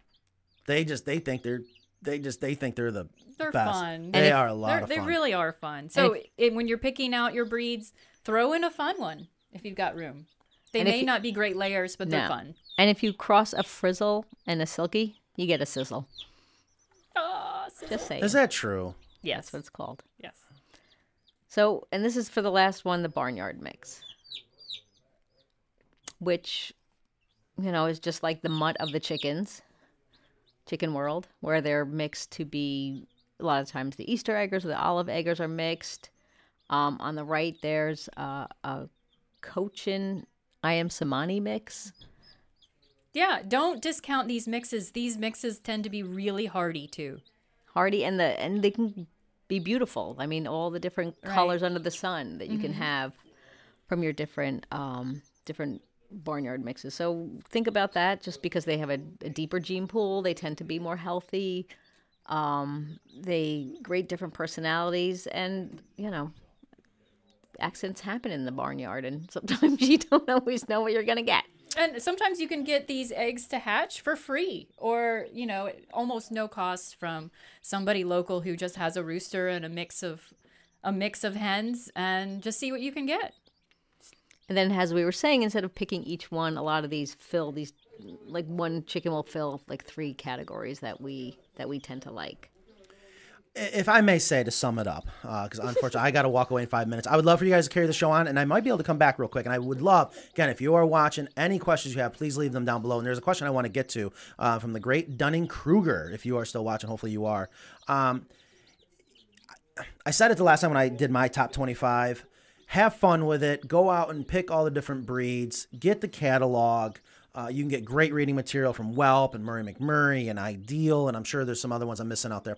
Speaker 1: They just they think they're they just they think they're the
Speaker 2: They're
Speaker 1: best.
Speaker 2: fun.
Speaker 1: They
Speaker 3: if-
Speaker 1: are a lot
Speaker 2: They're-
Speaker 1: of
Speaker 2: they really are fun. So it, when you're picking out your breeds, throw in a fun one if you've got room. They may
Speaker 3: you-
Speaker 2: not be great layers, but they're fun.
Speaker 3: And if you cross a frizzle and a silky, you get a sizzle.
Speaker 2: Ah, so-
Speaker 3: Just say
Speaker 1: Is that true?
Speaker 2: yes.
Speaker 3: that's what it's called.
Speaker 2: yes.
Speaker 3: So, and this is for the last one, the barnyard mix, which, you know, is just like the mutt of the chickens, chicken world, where they're mixed to be a lot of times the Easter eggers or the olive eggers are mixed. Um, on the right, there's uh, a Cochin Ayam Cemani mix.
Speaker 2: Yeah, don't discount these mixes. These mixes tend to be really hardy too.
Speaker 3: hardy and the and they can be beautiful. I mean all the different
Speaker 2: Right.
Speaker 3: colors under the sun that you can have from your different um different barnyard mixes. So think about that just because they have a, a deeper gene pool. They tend to be more healthy. Um they great different personalities and you know accidents happen in the barnyard and sometimes *laughs* you don't always know what you're gonna get
Speaker 2: And sometimes you can get these eggs to hatch for free or, you know, almost no cost from somebody local who just has a rooster and a mix of a mix of hens and just see what you can get.
Speaker 3: And then, as we were saying, instead of picking each one, a lot of these fill these, like one chicken will fill like three categories that we that we tend to like.
Speaker 1: If I may say to sum it up, because unfortunately I got to walk away in five minutes. I would love for you guys to carry the show on, and I might be able to come back real quick. And I would love, again, if you are watching, any questions you have, please leave them down below. And there's a question I want to get to uh, from the great Dunning Kruger. If you are still watching, hopefully you are. Um, I said it the last time when I did my top 25. Have fun with it. Go out and pick all the different breeds. Get the catalog. Uh, you can get great reading material from Welp and Murray McMurray and Ideal, and I'm sure there's some other ones I'm missing out there.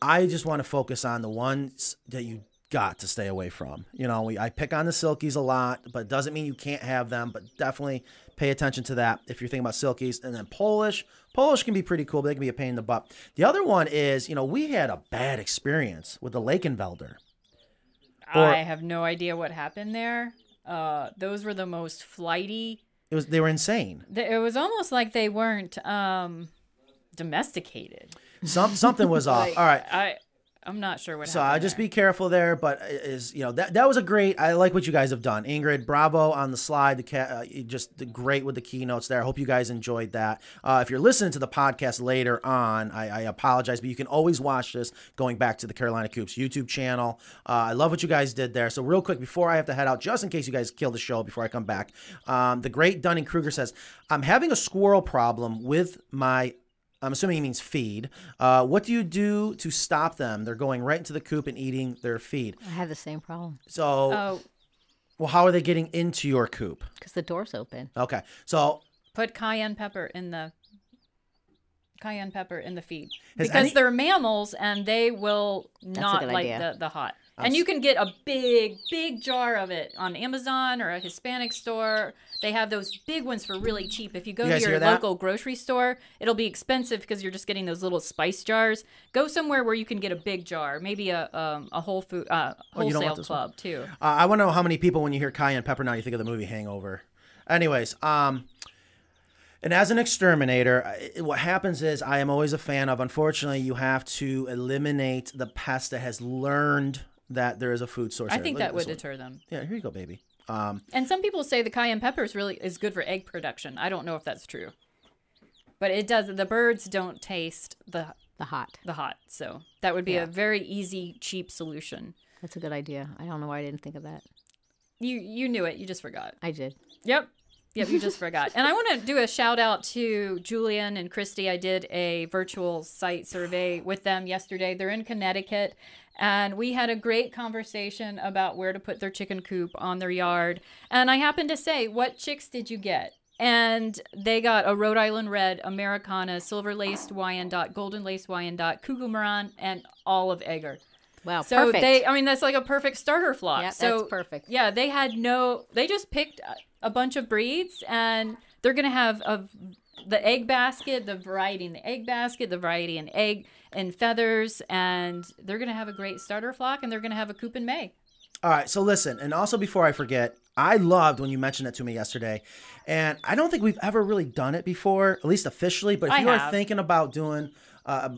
Speaker 1: I just want to focus on the ones that you got to stay away from. You know, we, I pick on the silkies a lot, but it doesn't mean you can't have them. But definitely pay attention to that if you're thinking about silkies. And then Polish, Polish can be pretty cool, but they can be a pain in the butt. The other one is, you know, we had a bad experience with the Lakenvelder. Or-
Speaker 2: I have no idea what happened there. Uh, those were the most flighty.
Speaker 1: It was they were insane.
Speaker 2: It was almost like they weren't. Um, domesticated.
Speaker 1: Some something was *laughs* off.
Speaker 2: Like,
Speaker 1: All right.
Speaker 2: I I'm not sure what
Speaker 1: So. I just
Speaker 2: there.
Speaker 1: be careful there, but is you know that that was a great. I like what you guys have done, Ingrid. Bravo on the slide. The cat, uh, just the great with the keynotes there. I hope you guys enjoyed that. Uh, if you're listening to the podcast later on, I, I apologize, but you can always watch this going back to the Carolina Coops YouTube channel. Uh, I love what you guys did there. So real quick before I have to head out, just in case you guys kill the show before I come back, um, the great Dunning Kruger says I'm having a squirrel problem with my I'm assuming he means feed. Uh, what do you do to stop them? They're going right into the coop and eating their feed.
Speaker 3: I have the same problem
Speaker 1: So,
Speaker 2: Oh,
Speaker 1: well, how are they getting into your coop?
Speaker 3: because the door's open.
Speaker 1: Okay, so
Speaker 2: put cayenne pepper in the cayenne pepper in the feed
Speaker 1: Has
Speaker 2: because
Speaker 1: any-
Speaker 2: they're mammals and they will not like
Speaker 3: idea.
Speaker 2: the, the hot. And you can get a big, big jar of it on Amazon or a Hispanic store. They have those big ones for really cheap. If you go
Speaker 1: You
Speaker 2: to
Speaker 1: guys
Speaker 2: your
Speaker 1: hear that?
Speaker 2: local grocery store, it'll be expensive because you're just getting those little spice jars. Go somewhere where you can get a big jar, maybe a um, a whole food uh,
Speaker 1: Oh, you don't
Speaker 2: wholesale
Speaker 1: want this one?
Speaker 2: club too.
Speaker 1: uh, I want to know how many people, when you hear cayenne pepper now, you think of the movie Hangover. Anyways, um, and as an exterminator, I- what happens is I am always a fan of. Unfortunately, you have to eliminate the pest that has learned that there is a food source.
Speaker 2: I
Speaker 1: there.
Speaker 2: think
Speaker 1: Look
Speaker 2: that would
Speaker 1: one.
Speaker 2: deter them.
Speaker 1: Yeah, here you go, baby. Um,
Speaker 2: And some people say the cayenne pepper is really is good for egg production. I don't know if that's true, but it does. The birds don't taste the
Speaker 3: The hot.
Speaker 2: the hot, so that would be
Speaker 3: Yeah.
Speaker 2: a very easy, cheap solution.
Speaker 3: That's a good idea. I don't know why I didn't think of that.
Speaker 2: You you knew it. You just forgot.
Speaker 3: I did.
Speaker 2: Yep. Yep, you just *laughs* forgot. And I want to do a shout out to Julian and Christy. I did a virtual site survey with them yesterday. They're in Connecticut. And we had a great conversation about where to put their chicken coop on their yard. And I happened to say, What chicks did you get? And they got a Rhode Island Red, Americana, Silver Laced Wyandotte, Golden Laced Wyandotte, Cuckoo Maran, and Olive Egger.
Speaker 3: Wow.
Speaker 2: So
Speaker 3: perfect.
Speaker 2: they, I mean, that's like a perfect starter flock.
Speaker 3: Yeah,
Speaker 2: so
Speaker 3: that's perfect.
Speaker 2: Yeah, they had no. They just picked a- a bunch of breeds, and they're gonna have a the egg basket, the variety in the egg basket, the variety in egg and feathers, and they're gonna have a great starter flock, and they're gonna have a coop in May.
Speaker 1: All right, so listen, and also before I forget, I loved when you mentioned it to me yesterday, and I don't think we've ever really done it before, at least officially. But if
Speaker 2: I
Speaker 1: you are thinking about doing, uh,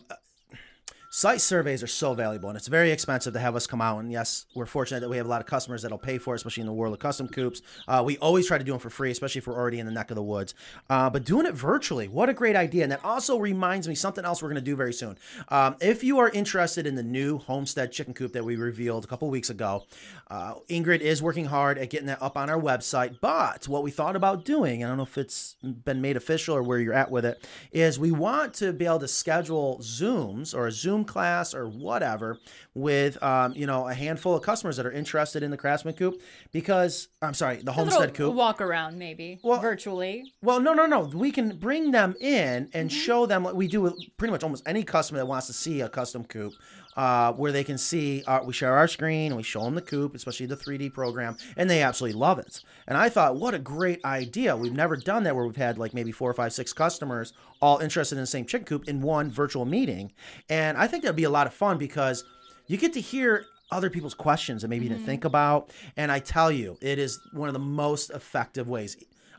Speaker 1: site surveys are so valuable, and it's very expensive to have us come out. And yes, we're fortunate that we have a lot of customers that'll pay for it, especially in the world of custom coops. Uh, we always try to do them for free, especially if we're already in the neck of the woods. Uh, but doing it virtually, what a great idea! And that also reminds me something else we're going to do very soon. Um, if you are interested in the new homestead chicken coop that we revealed a couple weeks ago, uh, Ingrid is working hard at getting that up on our website. But what we thought about doing, I don't know if it's been made official or where you're at with it, is we want to be able to schedule Zooms or a Zoom class or whatever with, um, you know, a handful of customers that are interested in the Craftsman Coop because, I'm sorry, the Homestead Coop.
Speaker 2: walk around, maybe
Speaker 1: Well-
Speaker 2: virtually.
Speaker 1: Well, no, no, no. We can bring them in and show them what we do with pretty much almost any customer that wants to see a custom coop, uh, where they can see. Uh, we share our screen and we show them the coop, especially the 3D program, and they absolutely love it. And I thought, what a great idea! We've never done that where we've had like maybe four or five, six customers all interested in the same chicken coop in one virtual meeting, and I think that'd be a lot of fun because you get to hear other people's questions that maybe you didn't think about. And I tell you, it is one of the most effective ways.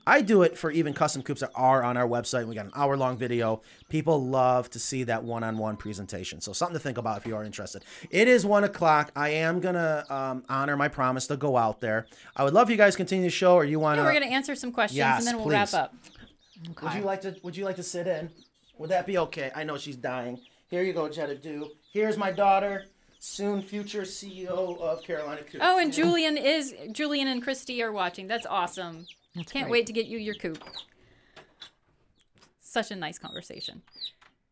Speaker 1: I do it for even custom coops that are on our website. We got an hour long video. People love to see that one on one presentation. So, something to think about if you are interested. It is one o'clock. I am going to um, honor my promise to go out there. I would love if you guys continue the show or you want
Speaker 2: Yeah,
Speaker 1: to.
Speaker 2: we're gonna answer some questions
Speaker 1: Yes,
Speaker 2: and then we'll
Speaker 1: please.
Speaker 2: wrap up.
Speaker 1: Would you like to? Would you like to sit in? Would that be okay? I know she's dying. Here you go, Jetta. Do. Here's my daughter, soon future CEO of Carolina Coops.
Speaker 2: Oh, and Julian is Julian and Christy are watching. That's awesome. Can't
Speaker 3: great.
Speaker 2: wait to get you your coop. Such a nice conversation.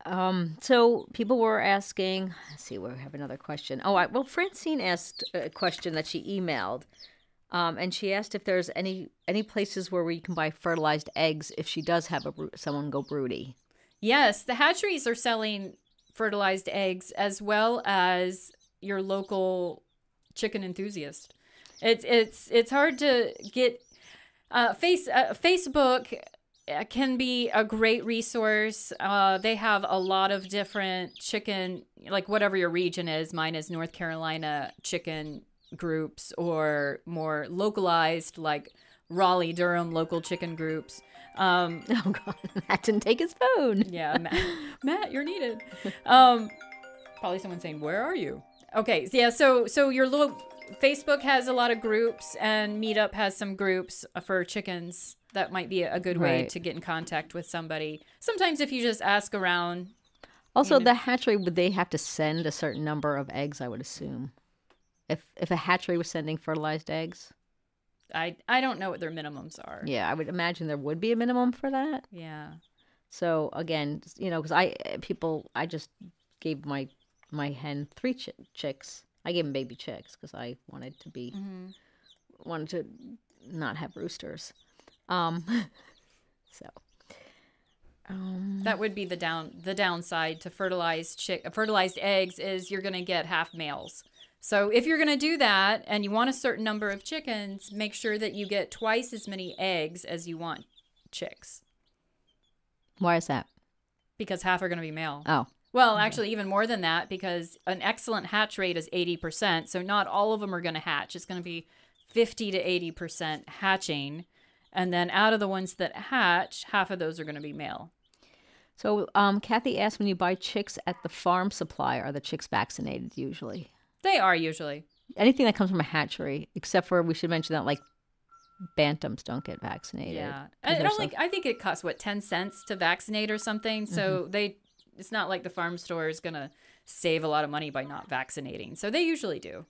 Speaker 3: Um, so people were asking. Let's see, we have another question. Oh, I, well, Francine asked a question that she emailed, um, and she asked if there's any any places where we can buy fertilized eggs if she does have a bro- someone go broody.
Speaker 2: Yes, the hatcheries are selling fertilized eggs as well as your local chicken enthusiast. It's it's it's hard to get uh, face uh, Facebook uh, can be a great resource. Uh, they have a lot of different chicken, like whatever your region is. Mine is North Carolina chicken groups, or more localized, like Raleigh, Durham local chicken groups. Um, *laughs*
Speaker 3: Oh God, *laughs* Matt didn't take his phone.
Speaker 2: yeah, *laughs* Matt, Matt, you're needed. Um, probably someone saying, "Where are you?" Okay, yeah. So so your little Facebook has a lot of groups, and Meetup has some groups for chickens. That might be a good way
Speaker 3: Right.
Speaker 2: to get in contact with somebody. Sometimes if you just ask around,
Speaker 3: Also, the hatchery would they have to send a certain number of eggs? I would assume. If if a hatchery was sending fertilized eggs,
Speaker 2: I I don't know what their minimums are.
Speaker 3: yeah, I would imagine there would be a minimum for that.
Speaker 2: Yeah.
Speaker 3: So again, you know, because I eh, people, I just gave my my hen three chi- chicks. I gave them baby chicks because I wanted to be wanted to not have roosters. Um, *laughs* so um,
Speaker 2: That would be the down the downside to fertilized chick fertilized eggs is you're gonna get half males. So if you're gonna do that and you want a certain number of chickens, make sure that you get twice as many eggs as you want chicks
Speaker 3: why is that?
Speaker 2: because half are gonna be male.
Speaker 3: Oh,
Speaker 2: Well, actually, even more than that because an excellent hatch rate is 80%. So not all of them are going to hatch. It's going to be 50 to 80% hatching. And then out of the ones that hatch, half of those are going to be male.
Speaker 3: so um, Kathy asked, when you buy chicks at the farm supply, are the chicks vaccinated usually?
Speaker 2: They are usually.
Speaker 3: Anything that comes from a hatchery, except for we should mention that like bantams don't get vaccinated.
Speaker 2: Yeah. And it only,
Speaker 3: so-
Speaker 2: I think it costs, what, 10 cents to vaccinate or something. So
Speaker 3: Mm-hmm.
Speaker 2: they, it's not like the farm store is going to save a lot of money by not vaccinating. So they usually do.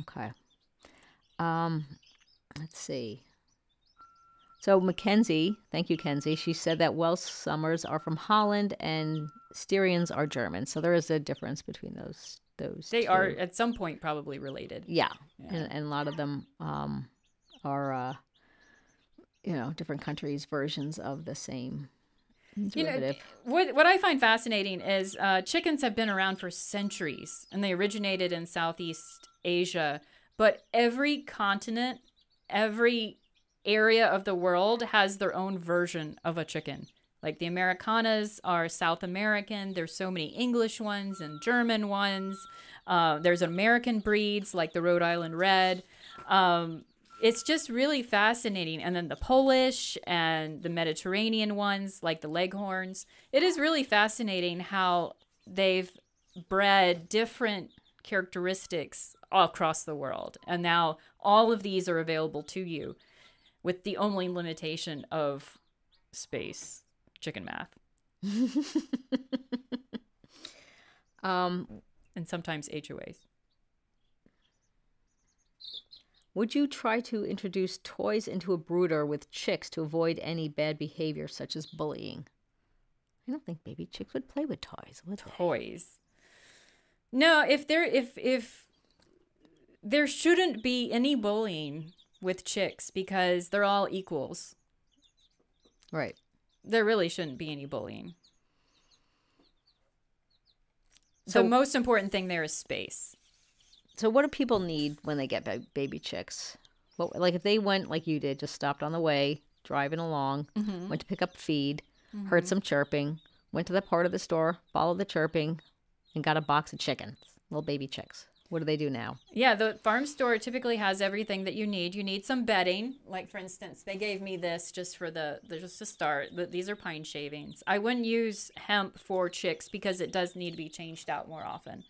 Speaker 3: Okay. Um, let's see. So Mackenzie, thank you, Kenzie. She said that Welsummers are from Holland and Styrians are German. So there is a difference between those. Those
Speaker 2: They are at some point probably related.
Speaker 3: Yeah, And, and a lot of them um, are, uh, you know, different countries' versions of the same
Speaker 2: You know, what what I find fascinating is uh, chickens have been around for centuries, and they originated in Southeast Asia. But every continent, every area of the world has their own version of a chicken. Like the Ameraucanas are South American. There's so many English ones and German ones. Uh, there's American breeds like the Rhode Island Red. Um, it's just really fascinating. And then the Polish and the Mediterranean ones, like the Leghorns. It is really fascinating how they've bred different characteristics all across the world. And now all of these are available to you with the only limitation of space chicken math
Speaker 3: Um, *laughs*
Speaker 2: and sometimes HOAs.
Speaker 3: Would you try to introduce toys into a brooder with chicks to avoid any bad behavior such as bullying? I don't think baby chicks would play with toys, would they?
Speaker 2: toys. No, if there if if there shouldn't be any bullying with chicks because they're all equals.
Speaker 3: Right.
Speaker 2: There really shouldn't be any bullying.
Speaker 3: So-
Speaker 2: the most important thing there is space.
Speaker 3: So what do people need when they get ba- baby chicks? Well, like if they went like you did, just stopped on the way, driving along, mm-hmm. went to pick up feed, heard mm-hmm. some chirping, went to that part of the store, followed the chirping, and got a box of chickens, little baby chicks. What do they do now?
Speaker 2: Yeah, the farm store typically has everything that you need. You need some bedding. Like for instance, they gave me this just for the, the just to start. But these are pine shavings. I wouldn't use hemp for chicks because it does need to be changed out more often,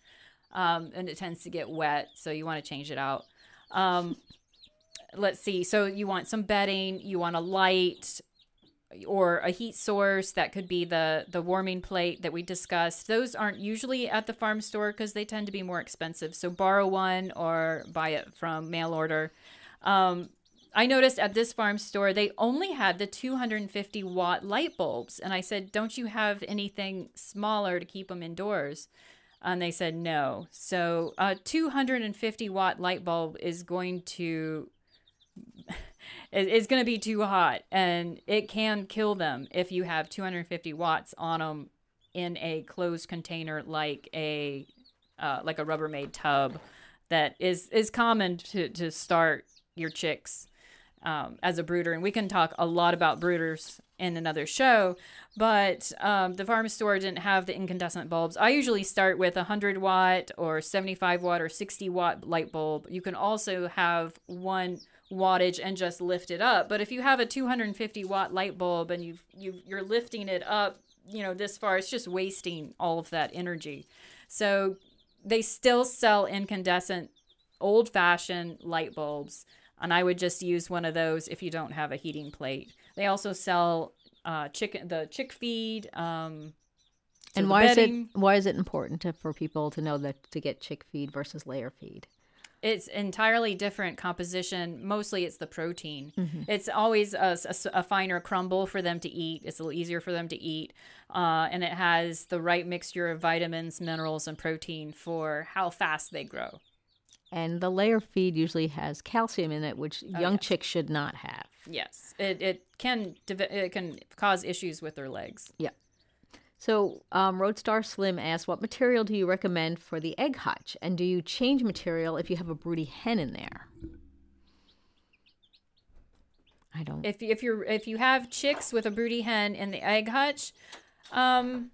Speaker 2: um, and it tends to get wet. So you want to change it out. Um, let's see. So you want some bedding. You want a light or a heat source that could be the the warming plate that we discussed those aren't usually at the farm store because they tend to be more expensive so borrow one or buy it from mail order um, i noticed at this farm store they only had the 250 watt light bulbs and i said don't you have anything smaller to keep them indoors and they said no. So a 250 watt light bulb is going to *laughs* is going to be too hot and it can kill them if you have 250 watts on them in a closed container like a uh, like a rubbermaid tub that is is common to to start your chicks um, as a brooder and we can talk a lot about brooders in another show but um, the farm store didn't have the incandescent bulbs i usually start with a 100 watt or 75 watt or 60 watt light bulb you can also have one wattage and just lift it up. But if you have a 250 watt light bulb and you you you're lifting it up, you know, this far, it's just wasting all of that energy. So they still sell incandescent old fashioned light bulbs and I would just use one of those if you don't have a heating plate. They also sell uh, chicken the chick feed um,
Speaker 3: And why is it why is it important to, for people to know that to get chick feed versus layer feed?
Speaker 2: It's entirely different composition. Mostly, it's the protein.
Speaker 3: Mm-hmm.
Speaker 2: It's always a finer crumble for them to eat. It's a little easier for them to eat, uh, and it has the right mixture of vitamins, minerals, and protein for how fast they grow.
Speaker 3: And the layer feed usually has calcium in it, which young
Speaker 2: Oh, yes.
Speaker 3: chicks should not have.
Speaker 2: Yes, it, it can it can cause issues with their legs.
Speaker 3: Yeah. So, um, Roadstar Slim asks, what material do you recommend for the egg hutch? And do you change material if you have a broody hen in there? I don't.
Speaker 2: If if you're if you have chicks with a broody hen in the egg hutch, um,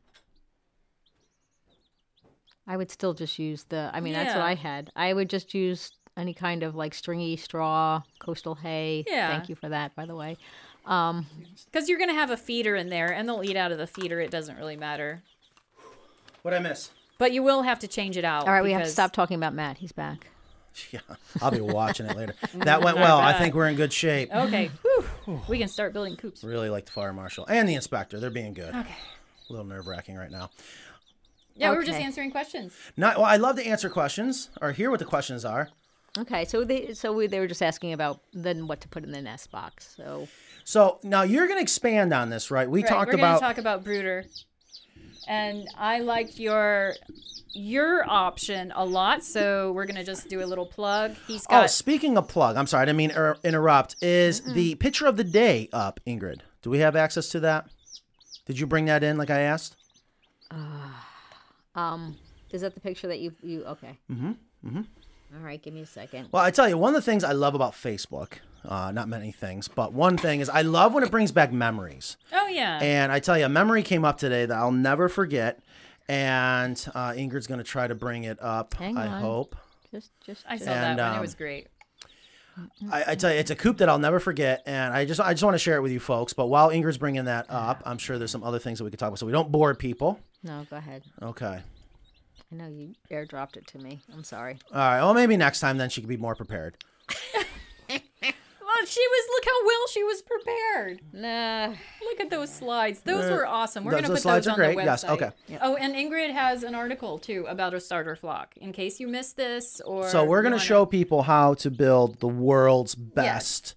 Speaker 3: I would still just use the. I mean, that's what I had. I would just use any kind of like stringy straw, coastal hay.
Speaker 2: Yeah.
Speaker 3: Thank you for that, by the way. Um,
Speaker 2: because you're gonna have a feeder in there, and they'll eat out of the feeder. It doesn't really matter,
Speaker 1: What I miss?
Speaker 2: but you will have to change it out.
Speaker 3: all right, we have to stop talking about Matt. He's back. *laughs*
Speaker 1: Yeah, I'll be watching it later. *laughs* That went well. I think *laughs* we're in good shape.
Speaker 2: Okay, *sighs* Whew. we can start building coops.
Speaker 1: Really like the fire marshal and the inspector. They're being good.
Speaker 2: Okay.
Speaker 1: A little nerve wracking right now.
Speaker 2: Yeah, we were just answering questions.
Speaker 1: Not well. I love to answer questions or hear what the questions are.
Speaker 3: Okay, so they so we, they were just asking about then what to put in the nest box. So
Speaker 1: So now you're going to expand on this, right? We
Speaker 2: Right,
Speaker 1: talked
Speaker 2: we're
Speaker 1: about
Speaker 2: talk about brooder, and I liked your your option a lot. So we're going to just do a little plug. He's
Speaker 1: Oh,
Speaker 2: got
Speaker 1: speaking of plug, I'm sorry, I didn't mean to interrupt. Is the picture of the day up, Ingrid? Do we have access to that? Did you bring that in like I asked? Ah.
Speaker 3: Um, is that the picture that you you okay? Mm-hmm. Mm-hmm. right, give me a second.
Speaker 1: Well, I tell you, one of the things I love about Facebook, uh, not many things, but one thing is I love when it brings back memories.
Speaker 2: oh yeah,
Speaker 1: And I tell you, a memory came up today that I'll never forget. And uh, Ingrid's going to try to bring it up,
Speaker 3: Hang
Speaker 1: I
Speaker 3: on.
Speaker 1: hope.
Speaker 3: Just just,
Speaker 2: I
Speaker 3: just
Speaker 2: saw
Speaker 1: and,
Speaker 2: that one. It
Speaker 1: um,
Speaker 2: was great.
Speaker 1: I, I tell you, it's a coupe that I'll never forget, and I just I just want to share it with you folks. But while Ingrid's bringing that up, I'm sure there's some other things that we could talk about, so we don't bore people.
Speaker 3: No, go ahead.
Speaker 1: Okay.
Speaker 3: I know you airdropped it to me. I'm sorry.
Speaker 1: All right. Well, maybe next time then she could be more prepared. *laughs*
Speaker 2: Well, she was. Look how well she was prepared.
Speaker 3: Nah.
Speaker 2: Look at those slides. Those uh, were awesome. We're
Speaker 1: those-
Speaker 2: going to put
Speaker 1: slides
Speaker 2: those
Speaker 1: are
Speaker 2: on the website.
Speaker 1: Yes, okay.
Speaker 2: Oh, and Ingrid has an article too about a starter flock in case you missed this or.
Speaker 1: So we're going to
Speaker 2: wanna-
Speaker 1: show people how to build the world's best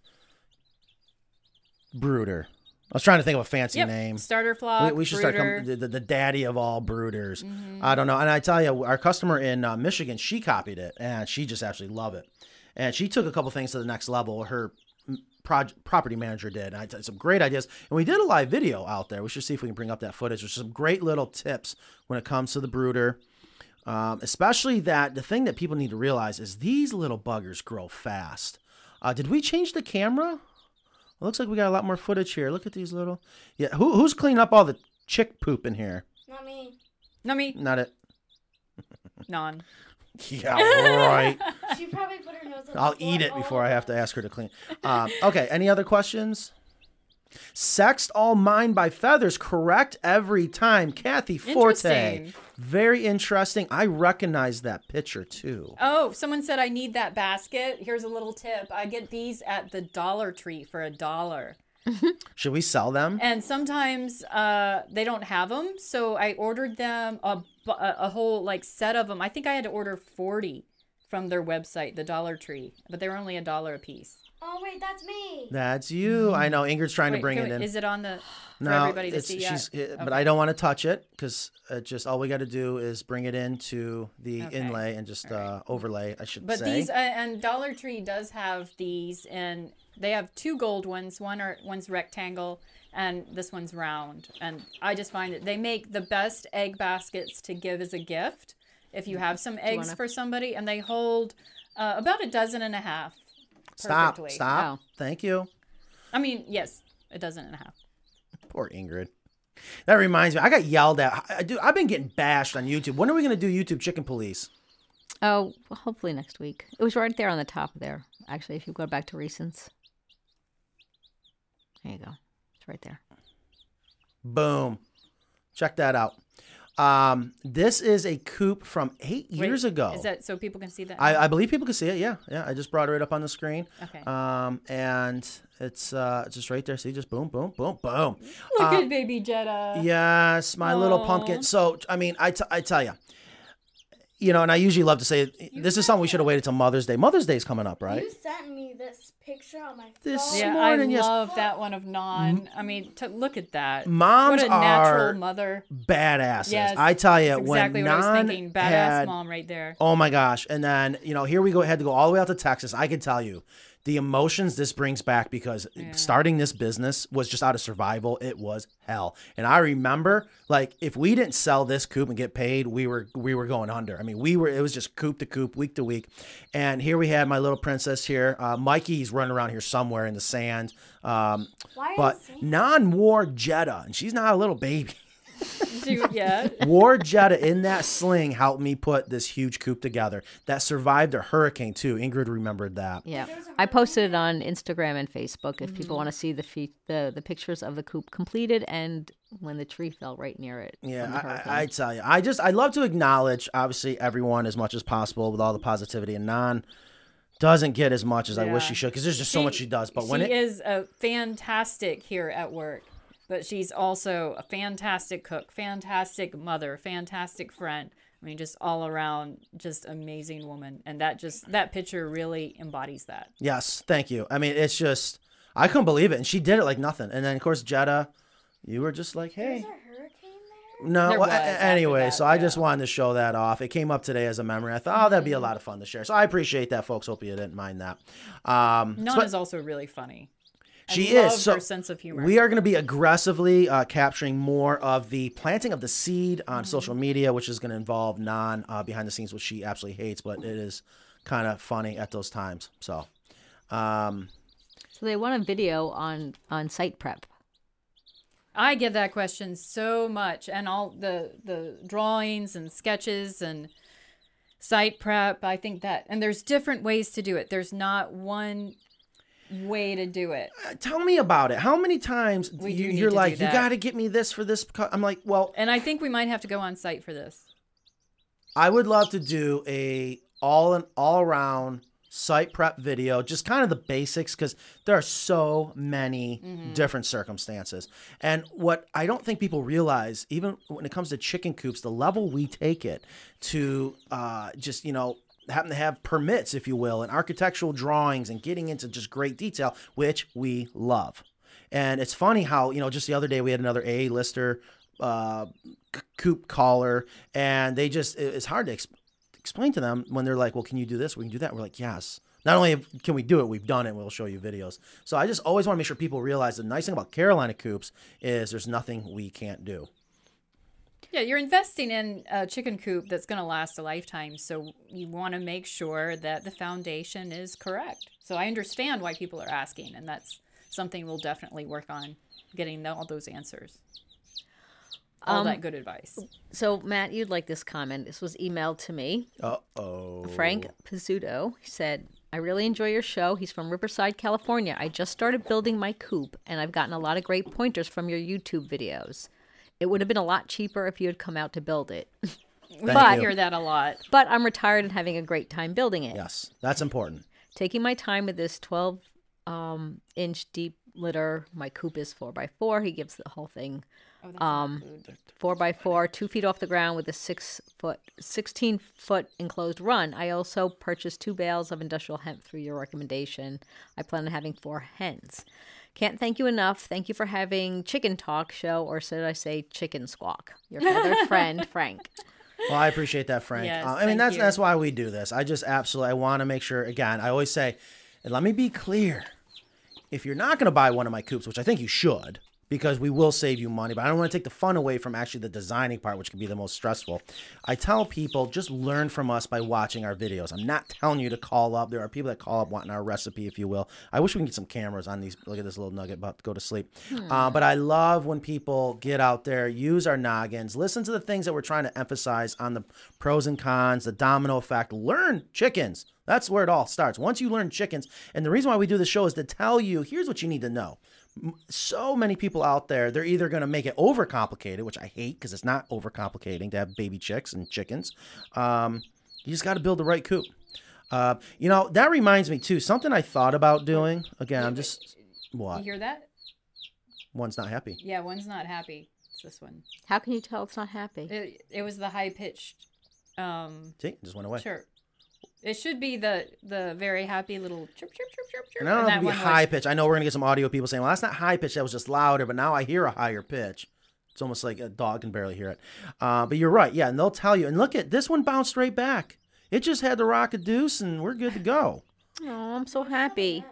Speaker 1: brooder. I was trying to think of a fancy
Speaker 2: Yep.
Speaker 1: name.
Speaker 2: Starter flock.
Speaker 1: We, we should start com- the, the, daddy of all brooders.
Speaker 2: Mm-hmm.
Speaker 1: I don't know. And I tell you, our customer in uh, Michigan, she copied it and she just absolutely love it. And she took a couple things to the next level. Her mm, property manager did. And I had some great ideas. And we did a live video out there. We should see if we can bring up that footage. There's some great little tips when it comes to the brooder. Um, especially that the thing that people need to realize is these little buggers grow fast. Uh, did we change the camera? It looks like we got a lot more footage here. Look at these little. Yeah, who, who's cleaning up all the chick poop in here?
Speaker 5: Not me.
Speaker 2: Not me.
Speaker 1: Not it. *laughs*
Speaker 2: Non.
Speaker 1: Yeah, right. *laughs*
Speaker 5: She probably put her nose. on the
Speaker 1: I'll eat it before I have to ask her to clean. Um, okay, any other questions? Sexed all mine by feathers, correct every time. Kathy Forte. Very interesting. I recognize that picture too.
Speaker 2: Oh, someone said I need that basket. Here's a little tip. I get these at the Dollar Tree for a dollar. *laughs*
Speaker 1: Should we sell them?
Speaker 2: And sometimes uh, they don't have them, so I ordered them a a whole like set of them. I think I had to order 40 from their website, the Dollar Tree, but they were only a dollar a piece.
Speaker 5: Oh wait, that's me.
Speaker 1: That's you. I know Ingrid's trying to bring it
Speaker 2: we-
Speaker 1: in.
Speaker 2: Is it on the *gasps* for
Speaker 1: no,
Speaker 2: everybody to
Speaker 1: it's,
Speaker 2: see
Speaker 1: she's,
Speaker 2: yet?
Speaker 1: it- but I don't want to touch it because it just all we got to do is bring it into the
Speaker 2: Okay.
Speaker 1: inlay and just uh, overlay. I should
Speaker 2: But
Speaker 1: say.
Speaker 2: these uh, and Dollar Tree does have these, and they have two gold ones. One are one's rectangle, and this one's round. And I just find that they make the best egg baskets to give as a gift if you have some eggs
Speaker 3: wanna-
Speaker 2: for somebody, and they hold uh, about a dozen and a half.
Speaker 1: Stop!
Speaker 2: perfectly.
Speaker 1: Stop!
Speaker 3: Oh.
Speaker 1: Thank you.
Speaker 2: I mean, yes, a dozen and a half.
Speaker 1: Poor Ingrid. That reminds me, I got yelled at. I do. I've been getting bashed on YouTube. When are we going to do YouTube Chicken Police?
Speaker 3: Oh, well, hopefully next week. It was right there on the top there. Actually, if you go back to recents, there you go. It's right there.
Speaker 1: Boom. Check that out. Um, this is a coupe from eight
Speaker 2: Wait,
Speaker 1: years ago.
Speaker 2: Is that so people can see that?
Speaker 1: I, I believe people can see it. Yeah, yeah. I just brought it right up on the screen.
Speaker 2: Okay.
Speaker 1: Um, and it's uh just right there. See, just boom, boom, boom, boom.
Speaker 2: Look at baby Jetta.
Speaker 1: Yes, my little pumpkin. So, I mean, I, t- I tell you, you know, and I usually love to say this is something we should have waited till Mother's Day. Mother's Day is coming up, right?
Speaker 5: You sent me this picture on my phone.
Speaker 1: This
Speaker 5: phone.
Speaker 2: Yeah,
Speaker 1: morning,
Speaker 2: I
Speaker 1: yes.
Speaker 2: love that one of Non. I mean, t- look at that.
Speaker 1: Moms
Speaker 2: what a natural
Speaker 1: are
Speaker 2: mother.
Speaker 1: Badasses.
Speaker 2: Yes,
Speaker 1: I tell you,
Speaker 2: that's exactly
Speaker 1: when
Speaker 2: what I was thinking. Badass
Speaker 1: had,
Speaker 2: mom right there.
Speaker 1: Oh my gosh! And then you know, here we go. Had to go all the way out to Texas. I can tell you, the emotions this brings back because starting this business was just out of survival. It was hell. And I remember, like, if we didn't sell this coop and get paid, we were we were going under. I mean, we were. It was just coop to coop, week to week. And here we had my little princess here. Uh, Mikey's running around here somewhere in the sand. Um, but non-war Jetta, and she's not a little baby. *laughs*
Speaker 2: Dude, yeah.
Speaker 1: War Jetta in that sling helped me put this huge coop together that survived a hurricane too. Ingrid remembered that.
Speaker 3: Yeah, I posted it on Instagram and Facebook if people mm-hmm. want to see the, fe- the the pictures of the coop completed and when the tree fell right near it.
Speaker 1: Yeah. I, I, I tell you, I just I love to acknowledge obviously everyone as much as possible with all the positivity, and non doesn't get as much as I wish
Speaker 2: Yeah.
Speaker 1: she should because there's just so much she does. But when
Speaker 2: she
Speaker 1: it
Speaker 2: is a fantastic here at work, but she's also a fantastic cook, fantastic mother, fantastic friend. I mean, just all around, just amazing woman, and that just that picture really embodies that.
Speaker 1: yes, thank you. I mean, it's just I couldn't believe it, and she did it like nothing. And then of course Jetta, you were just like, hey.
Speaker 5: Is a?
Speaker 1: No,
Speaker 2: There
Speaker 1: well,
Speaker 2: was
Speaker 1: anyway,
Speaker 2: that,
Speaker 1: so I just wanted to show that off. It came up today as a memory. I thought, oh, that'd be a lot of fun to share. So I appreciate that, folks. Hope you didn't mind that. Um,
Speaker 2: Non
Speaker 1: but
Speaker 2: is also really funny. I
Speaker 1: she
Speaker 2: love
Speaker 1: is. So
Speaker 2: her sense of humor.
Speaker 1: we are going to be aggressively uh, capturing more of the planting of the seed
Speaker 2: Mm-hmm.
Speaker 1: on social media, which is going to involve non uh, behind the scenes, which she absolutely hates, but it is kind of funny at those times. So, um,
Speaker 3: So they want a video on on site prep.
Speaker 2: I get that question so much, and all the the drawings and sketches and site prep. I think that, and there's different ways to do it. There's not one way to do it.
Speaker 1: tell me about it. How many times you,
Speaker 2: do
Speaker 1: you're
Speaker 2: to do
Speaker 1: like, you got to get me this for this? co-" I'm like, well,
Speaker 2: And I think we might have to go on site for this.
Speaker 1: I would love to do a all an all around site prep video, just kind of the basics, because there are so many different circumstances. And what I don't think people realize, even when it comes to chicken coops, the level we take it to uh, just you know happen to have permits, if you will, and architectural drawings and getting into just great detail, which we love. And it's funny how, you know, just the other day we had another A lister uh, coop caller, and they just, it's hard to ex- explain to them when they're like, well, can you do this? We can do that. We're like, yes. Not only can we do it, we've done it. We'll show you videos. So I just always want to make sure people realize the nice thing about Carolina coops is there's nothing we can't do.
Speaker 2: Yeah, you're investing in a chicken coop that's going to last a lifetime. So you want to make sure that the foundation is correct. So I understand why people are asking, and that's something we'll definitely work on getting all those answers. All
Speaker 3: Um,
Speaker 2: that good advice.
Speaker 3: So Matt, you'd like this comment. This was emailed to me.
Speaker 1: Uh oh.
Speaker 3: Frank Pizzuto said, I really enjoy your show. He's from Riverside, California. I just started building my coop, and I've gotten a lot of great pointers from your YouTube videos. It would have been a lot cheaper if you had come out to build it.
Speaker 2: We *laughs*
Speaker 1: Thank you.
Speaker 2: hear that a lot.
Speaker 3: but I'm retired and having a great time building it.
Speaker 1: Yes, that's important.
Speaker 3: Taking my time with this 12 um, inch deep litter. My coop is 4x4. He gives the whole thing um, 4x4, two feet off the ground with a six foot, 16 foot enclosed run. I also purchased two bales of industrial hemp through your recommendation. I plan on having four hens. Can't thank you enough. Thank you for having Chicken Talk show, or should I say Chicken Squawk? Your feathered *laughs* friend, Frank.
Speaker 1: Well, I appreciate that, Frank.
Speaker 2: Yes,
Speaker 1: Uh, I mean, that's
Speaker 2: you.
Speaker 1: that's why we do this. I just absolutely I want to make sure. Again, I always say, let me be clear: if you're not going to buy one of my coops, which I think you should, because we will save you money. But I don't want to take the fun away from actually the designing part, which can be the most stressful. I tell people just learn from us by watching our videos. I'm not telling you to call up. There are people that call up wanting our recipe, if you will. I wish we can get some cameras on these. Look at this little nugget about to go to sleep. Uh, but I love when people get out there, use our noggins, listen to the things that we're trying to emphasize on the pros and cons, the domino effect. Learn chickens. That's where it all starts. Once you learn chickens, and the reason why we do the show is to tell you here's what you need to know so many people out there, they're either going to make it overcomplicated, which I hate because it's not overcomplicating to have baby chicks and chickens. Um, you just got to build the right coop. Uh, you know, that reminds me too, something I thought about doing. Again, I'm just,
Speaker 2: You
Speaker 1: what?
Speaker 2: hear that?
Speaker 1: One's not happy.
Speaker 2: Yeah, one's not happy. It's this one.
Speaker 3: How can you tell it's not happy?
Speaker 2: It, it was the high pitched um
Speaker 1: See, just went away.
Speaker 2: chirp. It should be the the very happy little chirp chirp chirp chirp chirp.
Speaker 1: And I don't know if it'd be high
Speaker 2: was,
Speaker 1: pitch. I know we're going to get some audio people saying, well, that's not high pitch. That was just louder. But now I hear a higher pitch. It's almost like a dog can barely hear it. Uh, but you're right. Yeah. And they'll tell you. And look at this one bounced right back. It just had the rock a deuce and we're good to go.
Speaker 3: Oh, I'm so happy.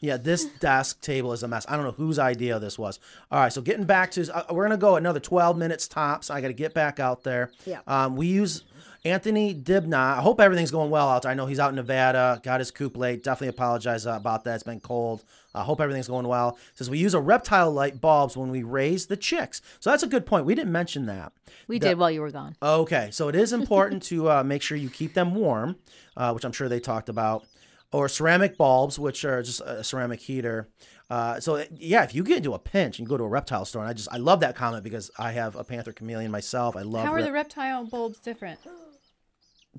Speaker 1: Yeah, this desk table is a mess. I don't know whose idea this was. All right, so getting back to, uh, we're gonna go another 12 minutes tops. I got to get back out there.
Speaker 3: Yeah.
Speaker 1: Um, we use Anthony Dibna. I hope everything's going well out there. I know he's out in Nevada, got his coop late. Definitely apologize uh, about that. It's been cold. I hope everything's going well. Says we use a reptile light bulbs when we raise the chicks. So that's a good point. We didn't mention that.
Speaker 3: We did while you were gone.
Speaker 1: Okay, so it is *laughs* important to uh, make sure you keep them warm, uh, which I'm sure they talked about, or ceramic bulbs, which are just a ceramic heater. Uh, so yeah, if you get into a pinch and you go to a reptile store, and I just I love that comment because I have a panther chameleon myself. I love
Speaker 2: How are
Speaker 1: rep-
Speaker 2: the reptile bulbs different?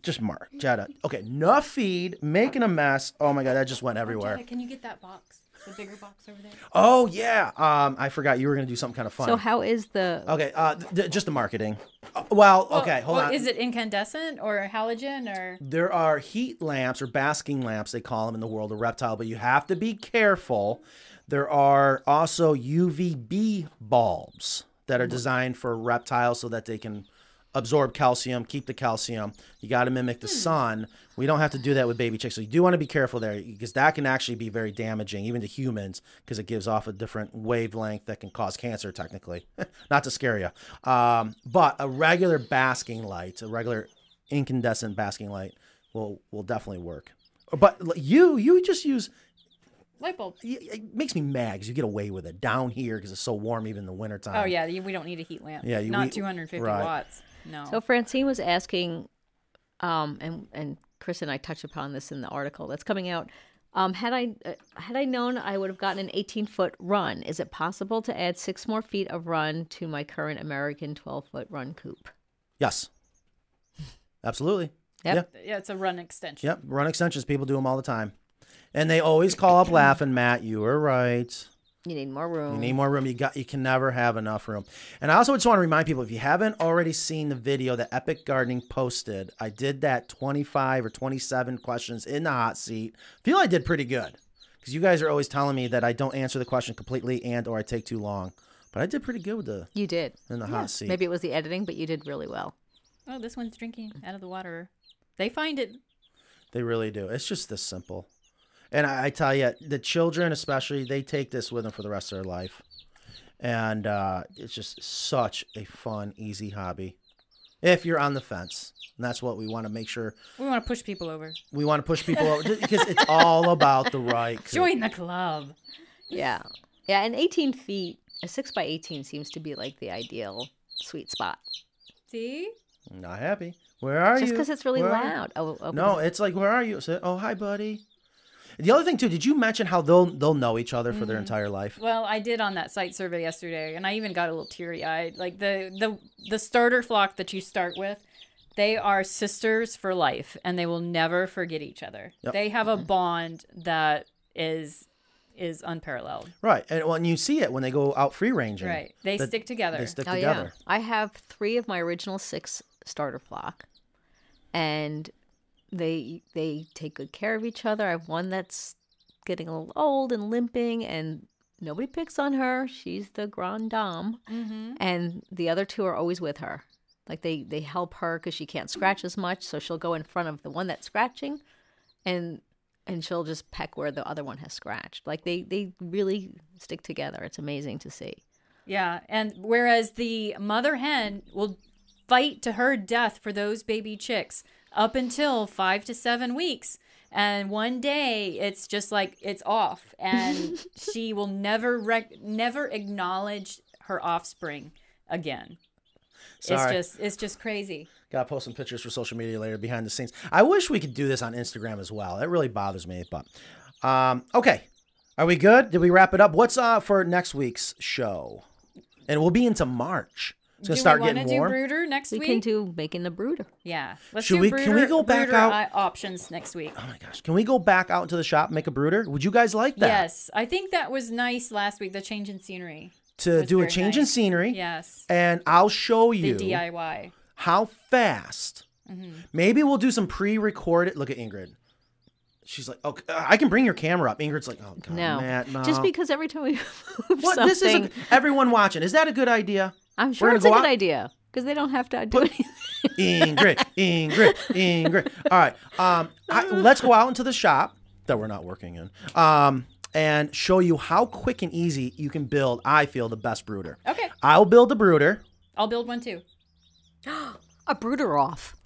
Speaker 1: Just Mark Jada. Okay, enough feed, making a mess. Oh my god, that just went everywhere.
Speaker 2: Jenna, can you get that box? The bigger box over there?
Speaker 1: Oh yeah, um, I forgot you were gonna do something kind of fun.
Speaker 3: So how is the?
Speaker 1: okay, uh, th- th- just the marketing. Uh, well, okay, hold
Speaker 2: Well,
Speaker 1: on.
Speaker 2: Is it incandescent or halogen or?
Speaker 1: There are heat lamps or basking lamps, they call them in the world of reptile, but you have to be careful. There are also UVB bulbs that are designed for reptiles so that they can absorb calcium, keep the calcium. You got to mimic the sun. We don't have to do that with baby chicks. So you do want to be careful there because that can actually be very damaging, even to humans, because it gives off a different wavelength that can cause cancer, technically. *laughs* Not to scare you. Um, but a regular basking light, a regular incandescent basking light, will will definitely work. But you you just use
Speaker 2: Light bulb.
Speaker 1: it makes me mad because you get away with it down here because it's so warm even in the wintertime.
Speaker 2: Oh yeah, we don't need a heat lamp.
Speaker 1: Yeah, you-
Speaker 2: not
Speaker 1: we-
Speaker 2: 250
Speaker 1: right.
Speaker 2: watts. No.
Speaker 3: So Francine was asking, um, and and Chris and I touched upon this in the article that's coming out. Um, had I uh, had I known, I would have gotten an 18 foot run. Is it possible to add six more feet of run to my current American 12 foot run coop?
Speaker 1: Yes. *laughs* Absolutely.
Speaker 3: Yep.
Speaker 1: Yeah.
Speaker 2: yeah, it's a run extension.
Speaker 1: Yep. Run extensions. People do them all the time. And they always call up *clears throat* laughing, Matt, you were right.
Speaker 3: You need more room.
Speaker 1: You need more room. You got you can never have enough room. And I also just want to remind people if you haven't already seen the video that Epic Gardening posted, I did that 25 or 27 questions in the hot seat. feel I did pretty good. Because you guys are always telling me that I don't answer the question completely and or I take too long. But I did pretty good with the
Speaker 3: you did.
Speaker 1: in the hot seat.
Speaker 3: Maybe it was the editing, but you did really well.
Speaker 2: Oh, this one's drinking out of the water. They find it.
Speaker 1: They really do. It's just this simple. And I, I tell you, the children, especially, they take this with them for the rest of their life. And uh, it's just such a fun, easy hobby. If you're on the fence, and that's what we want to make sure.
Speaker 2: We want to push people over.
Speaker 1: We want to push people over because it's all about the right. *laughs* coop.
Speaker 2: Join the club.
Speaker 3: Yeah. Yeah, and 18 feet, a 6 by 18 seems to be like the ideal sweet spot.
Speaker 2: See?
Speaker 1: Not happy. Where are
Speaker 3: Just
Speaker 1: you?
Speaker 3: Just because it's really
Speaker 1: Where
Speaker 3: loud. Oh, oh,
Speaker 1: No, it's like, where are you? Say, oh, hi, buddy. The other thing too, did you mention how they'll they'll know each other for their mm. entire life?
Speaker 2: Well, I did on that site survey yesterday, and I even got a little teary eyed. Like the the the starter flock that you start with, they are sisters for life, and they will never forget each other.
Speaker 1: Yep.
Speaker 2: They have a mm-hmm. bond that is is unparalleled.
Speaker 1: Right, and when you see it when they go out free ranging,
Speaker 2: Right? They
Speaker 1: that
Speaker 2: stick together.
Speaker 1: They stick
Speaker 3: Oh
Speaker 1: together.
Speaker 3: yeah, I have three of my original six starter flock, and they they take good care of each other. I have one that's getting a little old and limping, and nobody picks on her. She's the grande dame,
Speaker 2: Mm-hmm.
Speaker 3: and the other two are always with her. Like they they help her because she can't scratch as much, so she'll go in front of the one that's scratching, and and she'll just peck where the other one has scratched. Like they they really stick together. It's amazing to see.
Speaker 2: Yeah, and whereas the mother hen will fight to her death for those baby chicks up until five to seven weeks. And one day it's just like it's off, and *laughs* she will never rec- never acknowledge her offspring again.
Speaker 1: Sorry.
Speaker 2: It's just it's just crazy.
Speaker 1: Gotta post some pictures for social media later behind the scenes. I wish we could do this on Instagram as well. It really bothers me, but um, okay. Are we good? Did we wrap it up? What's uh for next week's show? And we'll be into March. It's gonna
Speaker 2: do
Speaker 1: start
Speaker 2: we want to do brooder next
Speaker 3: We
Speaker 2: week?
Speaker 3: can do making the brooder.
Speaker 2: yeah, let's
Speaker 1: Should
Speaker 2: do
Speaker 1: we-
Speaker 2: brooder,
Speaker 1: can we go back out-
Speaker 2: i- options next week.
Speaker 1: oh my gosh. Can we go back out into the shop and make a brooder? Would you guys like that?
Speaker 2: Yes, I think that was nice last week. The change in scenery.
Speaker 1: To do a
Speaker 2: very
Speaker 1: change in scenery.
Speaker 2: Yes,
Speaker 1: And I'll show you
Speaker 2: the
Speaker 1: you
Speaker 2: DIY.
Speaker 1: how fast.
Speaker 2: Mm-hmm.
Speaker 1: Maybe we'll do some pre-recorded. Look at Ingrid. She's like, okay, uh, I can bring your camera up. Ingrid's like, oh god,
Speaker 3: No.
Speaker 1: Matt, no.
Speaker 3: Just because every time we *laughs* move
Speaker 1: What?
Speaker 3: something,
Speaker 1: This is a, everyone watching. Is that a good idea?
Speaker 3: I'm sure it's a good
Speaker 1: out-
Speaker 3: idea because they don't have to do anything.
Speaker 1: Ingrid, Ingrid, Ingrid. All right. Um, I, let's go out into the shop that we're not working in. Um, and show you how quick and easy you can build. I feel the best brooder.
Speaker 2: Okay,
Speaker 1: I'll build the brooder.
Speaker 2: I'll build one too. *gasps*
Speaker 3: a brooder off. *laughs*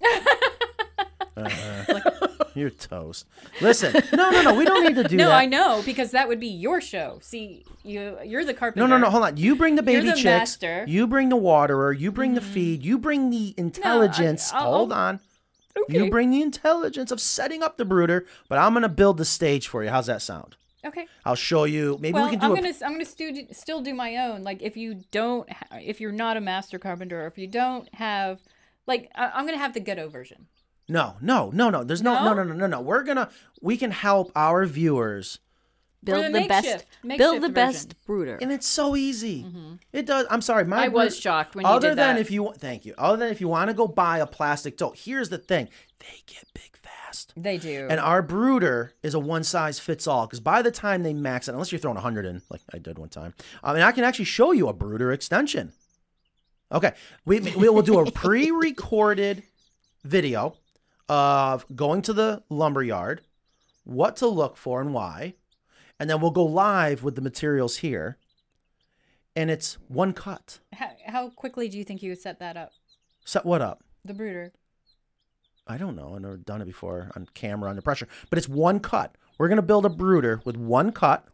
Speaker 1: You're toast. Listen, no, no, no. We don't need to do *laughs*
Speaker 2: No,
Speaker 1: that.
Speaker 2: No, I know because that would be your show. See, you you're the carpenter.
Speaker 1: No, no, no. Hold on. You bring the
Speaker 2: You're
Speaker 1: baby
Speaker 2: the
Speaker 1: chicks.
Speaker 2: master. Mm-hmm.
Speaker 1: You bring the waterer. You bring the feed. You bring the intelligence.
Speaker 2: I'll-
Speaker 1: Hold on.
Speaker 2: Okay.
Speaker 1: You bring the intelligence of setting up the brooder, but I'm gonna build the stage for you. How's that sound?
Speaker 2: Okay.
Speaker 1: I'll show you. Maybe
Speaker 2: Well,
Speaker 1: we can do
Speaker 2: I'm gonna I'm gonna stu- still do my own. Like if you don't, ha- if you're not a master carpenter, or if you don't have, like I- I'm gonna have the ghetto version.
Speaker 1: No, no, no, no. There's no, no, no,
Speaker 2: No?
Speaker 1: no, no, no. We're gonna, we can help our viewers,
Speaker 3: Build
Speaker 2: the
Speaker 3: the, best.
Speaker 2: makeshift-
Speaker 3: build the
Speaker 2: version.
Speaker 3: best brooder.
Speaker 1: and it's so easy. It does. I'm sorry, my.
Speaker 2: Mm-hmm. I was
Speaker 1: brood-
Speaker 2: shocked when you
Speaker 1: Other than
Speaker 2: that.
Speaker 1: if you, thank you. Other than if you want to go buy a plastic tote. Here's the thing: they get big fast.
Speaker 2: They do.
Speaker 1: And our brooder is a one size fits all because by the time they max it, unless you're throwing 100 in, like I did one time, I mean, I can actually show you a brooder extension. Okay, we, we will do a *laughs* pre recorded video of going to the lumber yard, what to look for and why, and then we'll go live with the materials here. And it's one cut.
Speaker 2: how, how quickly do you think you would set that up?
Speaker 1: Set what up?
Speaker 2: The brooder.
Speaker 1: I don't know. I've never done it before on camera under pressure, but it's one cut. We're gonna build a brooder with one cut.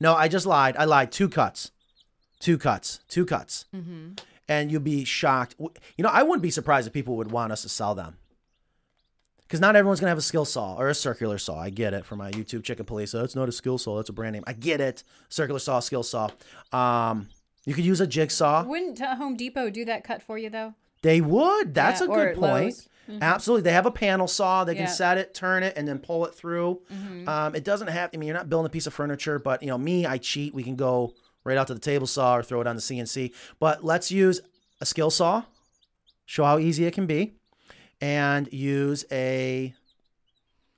Speaker 1: No, I just lied. I lied. Two cuts, two cuts, two cuts,
Speaker 2: Mm-hmm.
Speaker 1: and you'd be shocked. You know, I wouldn't be surprised if people would want us to sell them, because not everyone's gonna have a skill saw or a circular saw. I get it for my YouTube chicken police. It's not a skill saw. That's a brand name. I get it. Circular saw, skill saw. Um, you could use a jigsaw.
Speaker 2: Wouldn't uh, Home Depot do that cut for you though?
Speaker 1: They would. That's
Speaker 2: Yeah,
Speaker 1: a good point.
Speaker 2: Lowe's.
Speaker 1: Absolutely. They have a panel saw. They can set it, turn it, and then pull it through.
Speaker 2: Mm-hmm.
Speaker 1: Um, it doesn't have, I mean, you're not building a piece of furniture, but, you know, me, I cheat. We can go right out to the table saw or throw it on the CNC. But let's use a skill saw, show how easy it can be, and use a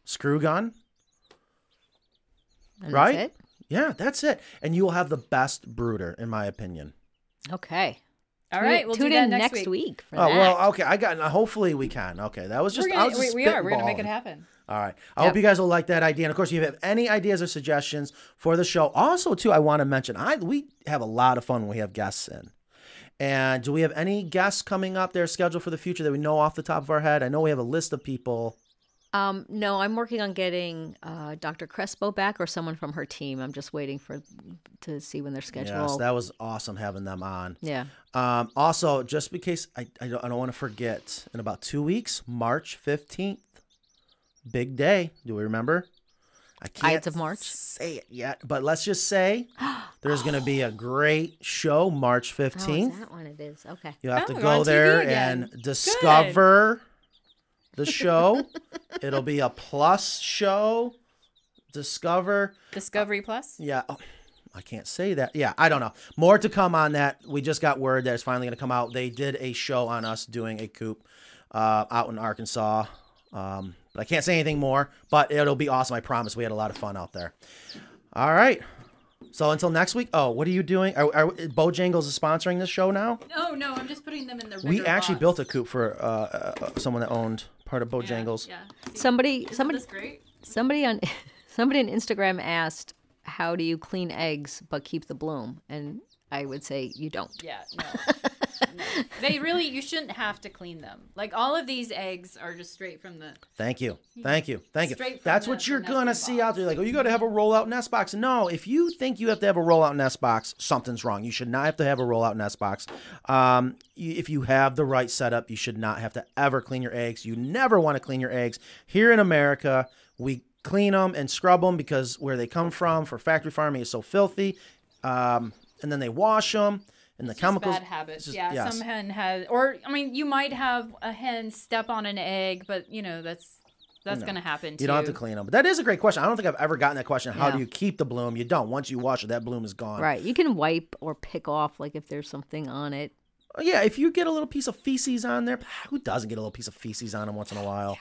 Speaker 1: screw gun.
Speaker 3: And
Speaker 1: Right?
Speaker 3: That's
Speaker 1: Yeah, that's it. And you will have the best brooder, in my opinion.
Speaker 3: Okay.
Speaker 2: All
Speaker 3: Tune-
Speaker 2: right, we'll
Speaker 3: tune
Speaker 2: do that
Speaker 3: in
Speaker 2: next,
Speaker 3: week. for
Speaker 1: Oh,
Speaker 3: that.
Speaker 1: well, okay. I got, hopefully we can. Okay. That was just,
Speaker 2: We're gonna,
Speaker 1: was just
Speaker 2: we, we are. We're gonna make it happen.
Speaker 1: All right. I
Speaker 3: Yep.
Speaker 1: hope you guys will like that idea. And of course, if you have any ideas or suggestions for the show, also too, I want to mention I we have a lot of fun when we have guests in. And do we have any guests coming up there scheduled for the future that we know off the top of our head? I know we have a list of people.
Speaker 3: Um, no, I'm working on getting uh, Dr. Crespo back or someone from her team. I'm just waiting for to see when they're
Speaker 1: Yes,
Speaker 3: scheduled.
Speaker 1: that was awesome having them on.
Speaker 3: yeah.
Speaker 1: Um, also, just because I, I don't, I don't want to forget, in about two weeks, March 15th, big day. Do we remember? I can't
Speaker 3: Ides of March?
Speaker 1: say it yet, but let's just say *gasps* there's going to be a great show March
Speaker 3: Oh,
Speaker 1: 15th.
Speaker 3: is that one it is? Okay.
Speaker 1: You have
Speaker 2: Oh,
Speaker 1: to
Speaker 2: we're
Speaker 1: go
Speaker 2: on TV
Speaker 1: there
Speaker 2: again.
Speaker 1: and discover the show. It'll be a plus show. Discover.
Speaker 2: Discovery Plus.
Speaker 1: Yeah. Oh, I can't say that. Yeah, I don't know. More to come on that. We just got word that it's finally going to come out. They did a show on us doing a coop uh, out in Arkansas. Um, but I can't say anything more, but it'll be awesome. I promise. We had a lot of fun out there. All right. So until next week. Oh, what are you doing? Are, are Bojangles is sponsoring this show now?
Speaker 2: No, no, I'm just putting them in the.
Speaker 1: We actually built a coop for uh, uh, someone that owned part of Bojangles.
Speaker 2: Yeah.
Speaker 3: Somebody, somebody,
Speaker 2: That's great.
Speaker 3: somebody on, *laughs* somebody on Instagram asked, "How do you clean eggs but keep the bloom?" And I would say you don't.
Speaker 2: Yeah, no. *laughs* *laughs* They really, you shouldn't have to clean them. Like all of these eggs are just straight from the.
Speaker 1: Thank you. Thank you. Thank you.
Speaker 2: Straight from
Speaker 1: That's what you're going to see
Speaker 2: box.
Speaker 1: out there. Like, oh, you got to have a rollout nest box. No, if you think you have to have a rollout nest box, something's wrong. You should not have to have a rollout nest box. Um, if you have the right setup, you should not have to ever clean your eggs. You never want to clean your eggs. Here in America, we clean them and scrub them because where they come from for factory farming is so filthy. Um, and then they wash them and the
Speaker 2: Just
Speaker 1: chemicals.
Speaker 2: bad habits.
Speaker 1: just-
Speaker 2: yeah,
Speaker 1: yes.
Speaker 2: some hen has, or I mean, you might have a hen step on an egg, but you know that's that's going to happen.
Speaker 1: You don't have to clean them. But that is a great question. I don't think I've ever gotten that question. How
Speaker 3: Yeah.
Speaker 1: do you keep the bloom? You don't. Once you wash it, that bloom is gone.
Speaker 3: Right. You can wipe or pick off like if there's something on it.
Speaker 1: Oh, yeah, if you get a little piece of feces on there, who doesn't get a little piece of feces on them once in a while?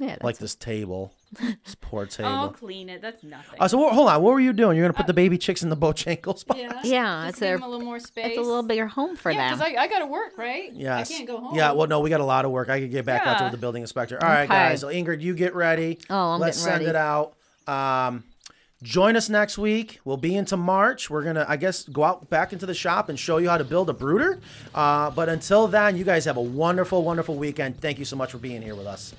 Speaker 3: Yeah. That's
Speaker 1: Like this table, this poor *laughs* table.
Speaker 2: I'll clean it. That's nothing.
Speaker 1: Uh, so wh- hold on, what were you doing? You're gonna put the baby chicks in the Bojangles box?
Speaker 2: yeah,
Speaker 3: Yeah,
Speaker 2: Just
Speaker 3: it's
Speaker 2: give
Speaker 3: a-
Speaker 2: them a little more space.
Speaker 3: it's a little bigger home for
Speaker 2: yeah,
Speaker 3: them.
Speaker 2: because I, I got to work, right?
Speaker 1: Yes.
Speaker 2: I can't go home.
Speaker 1: Yeah, well, no, we got a lot of work. I could get back out to
Speaker 2: Yeah.
Speaker 1: the building inspector. All right,
Speaker 3: Okay.
Speaker 1: guys. So Ingrid, you get ready.
Speaker 3: Oh, I'm
Speaker 1: Let's
Speaker 3: getting
Speaker 1: send
Speaker 3: ready.
Speaker 1: it out. Um, join us next week. We'll be into March. We're gonna, I guess, go out back into the shop and show you how to build a brooder. Uh, but until then, you guys have a wonderful, wonderful weekend. Thank you so much for being here with us.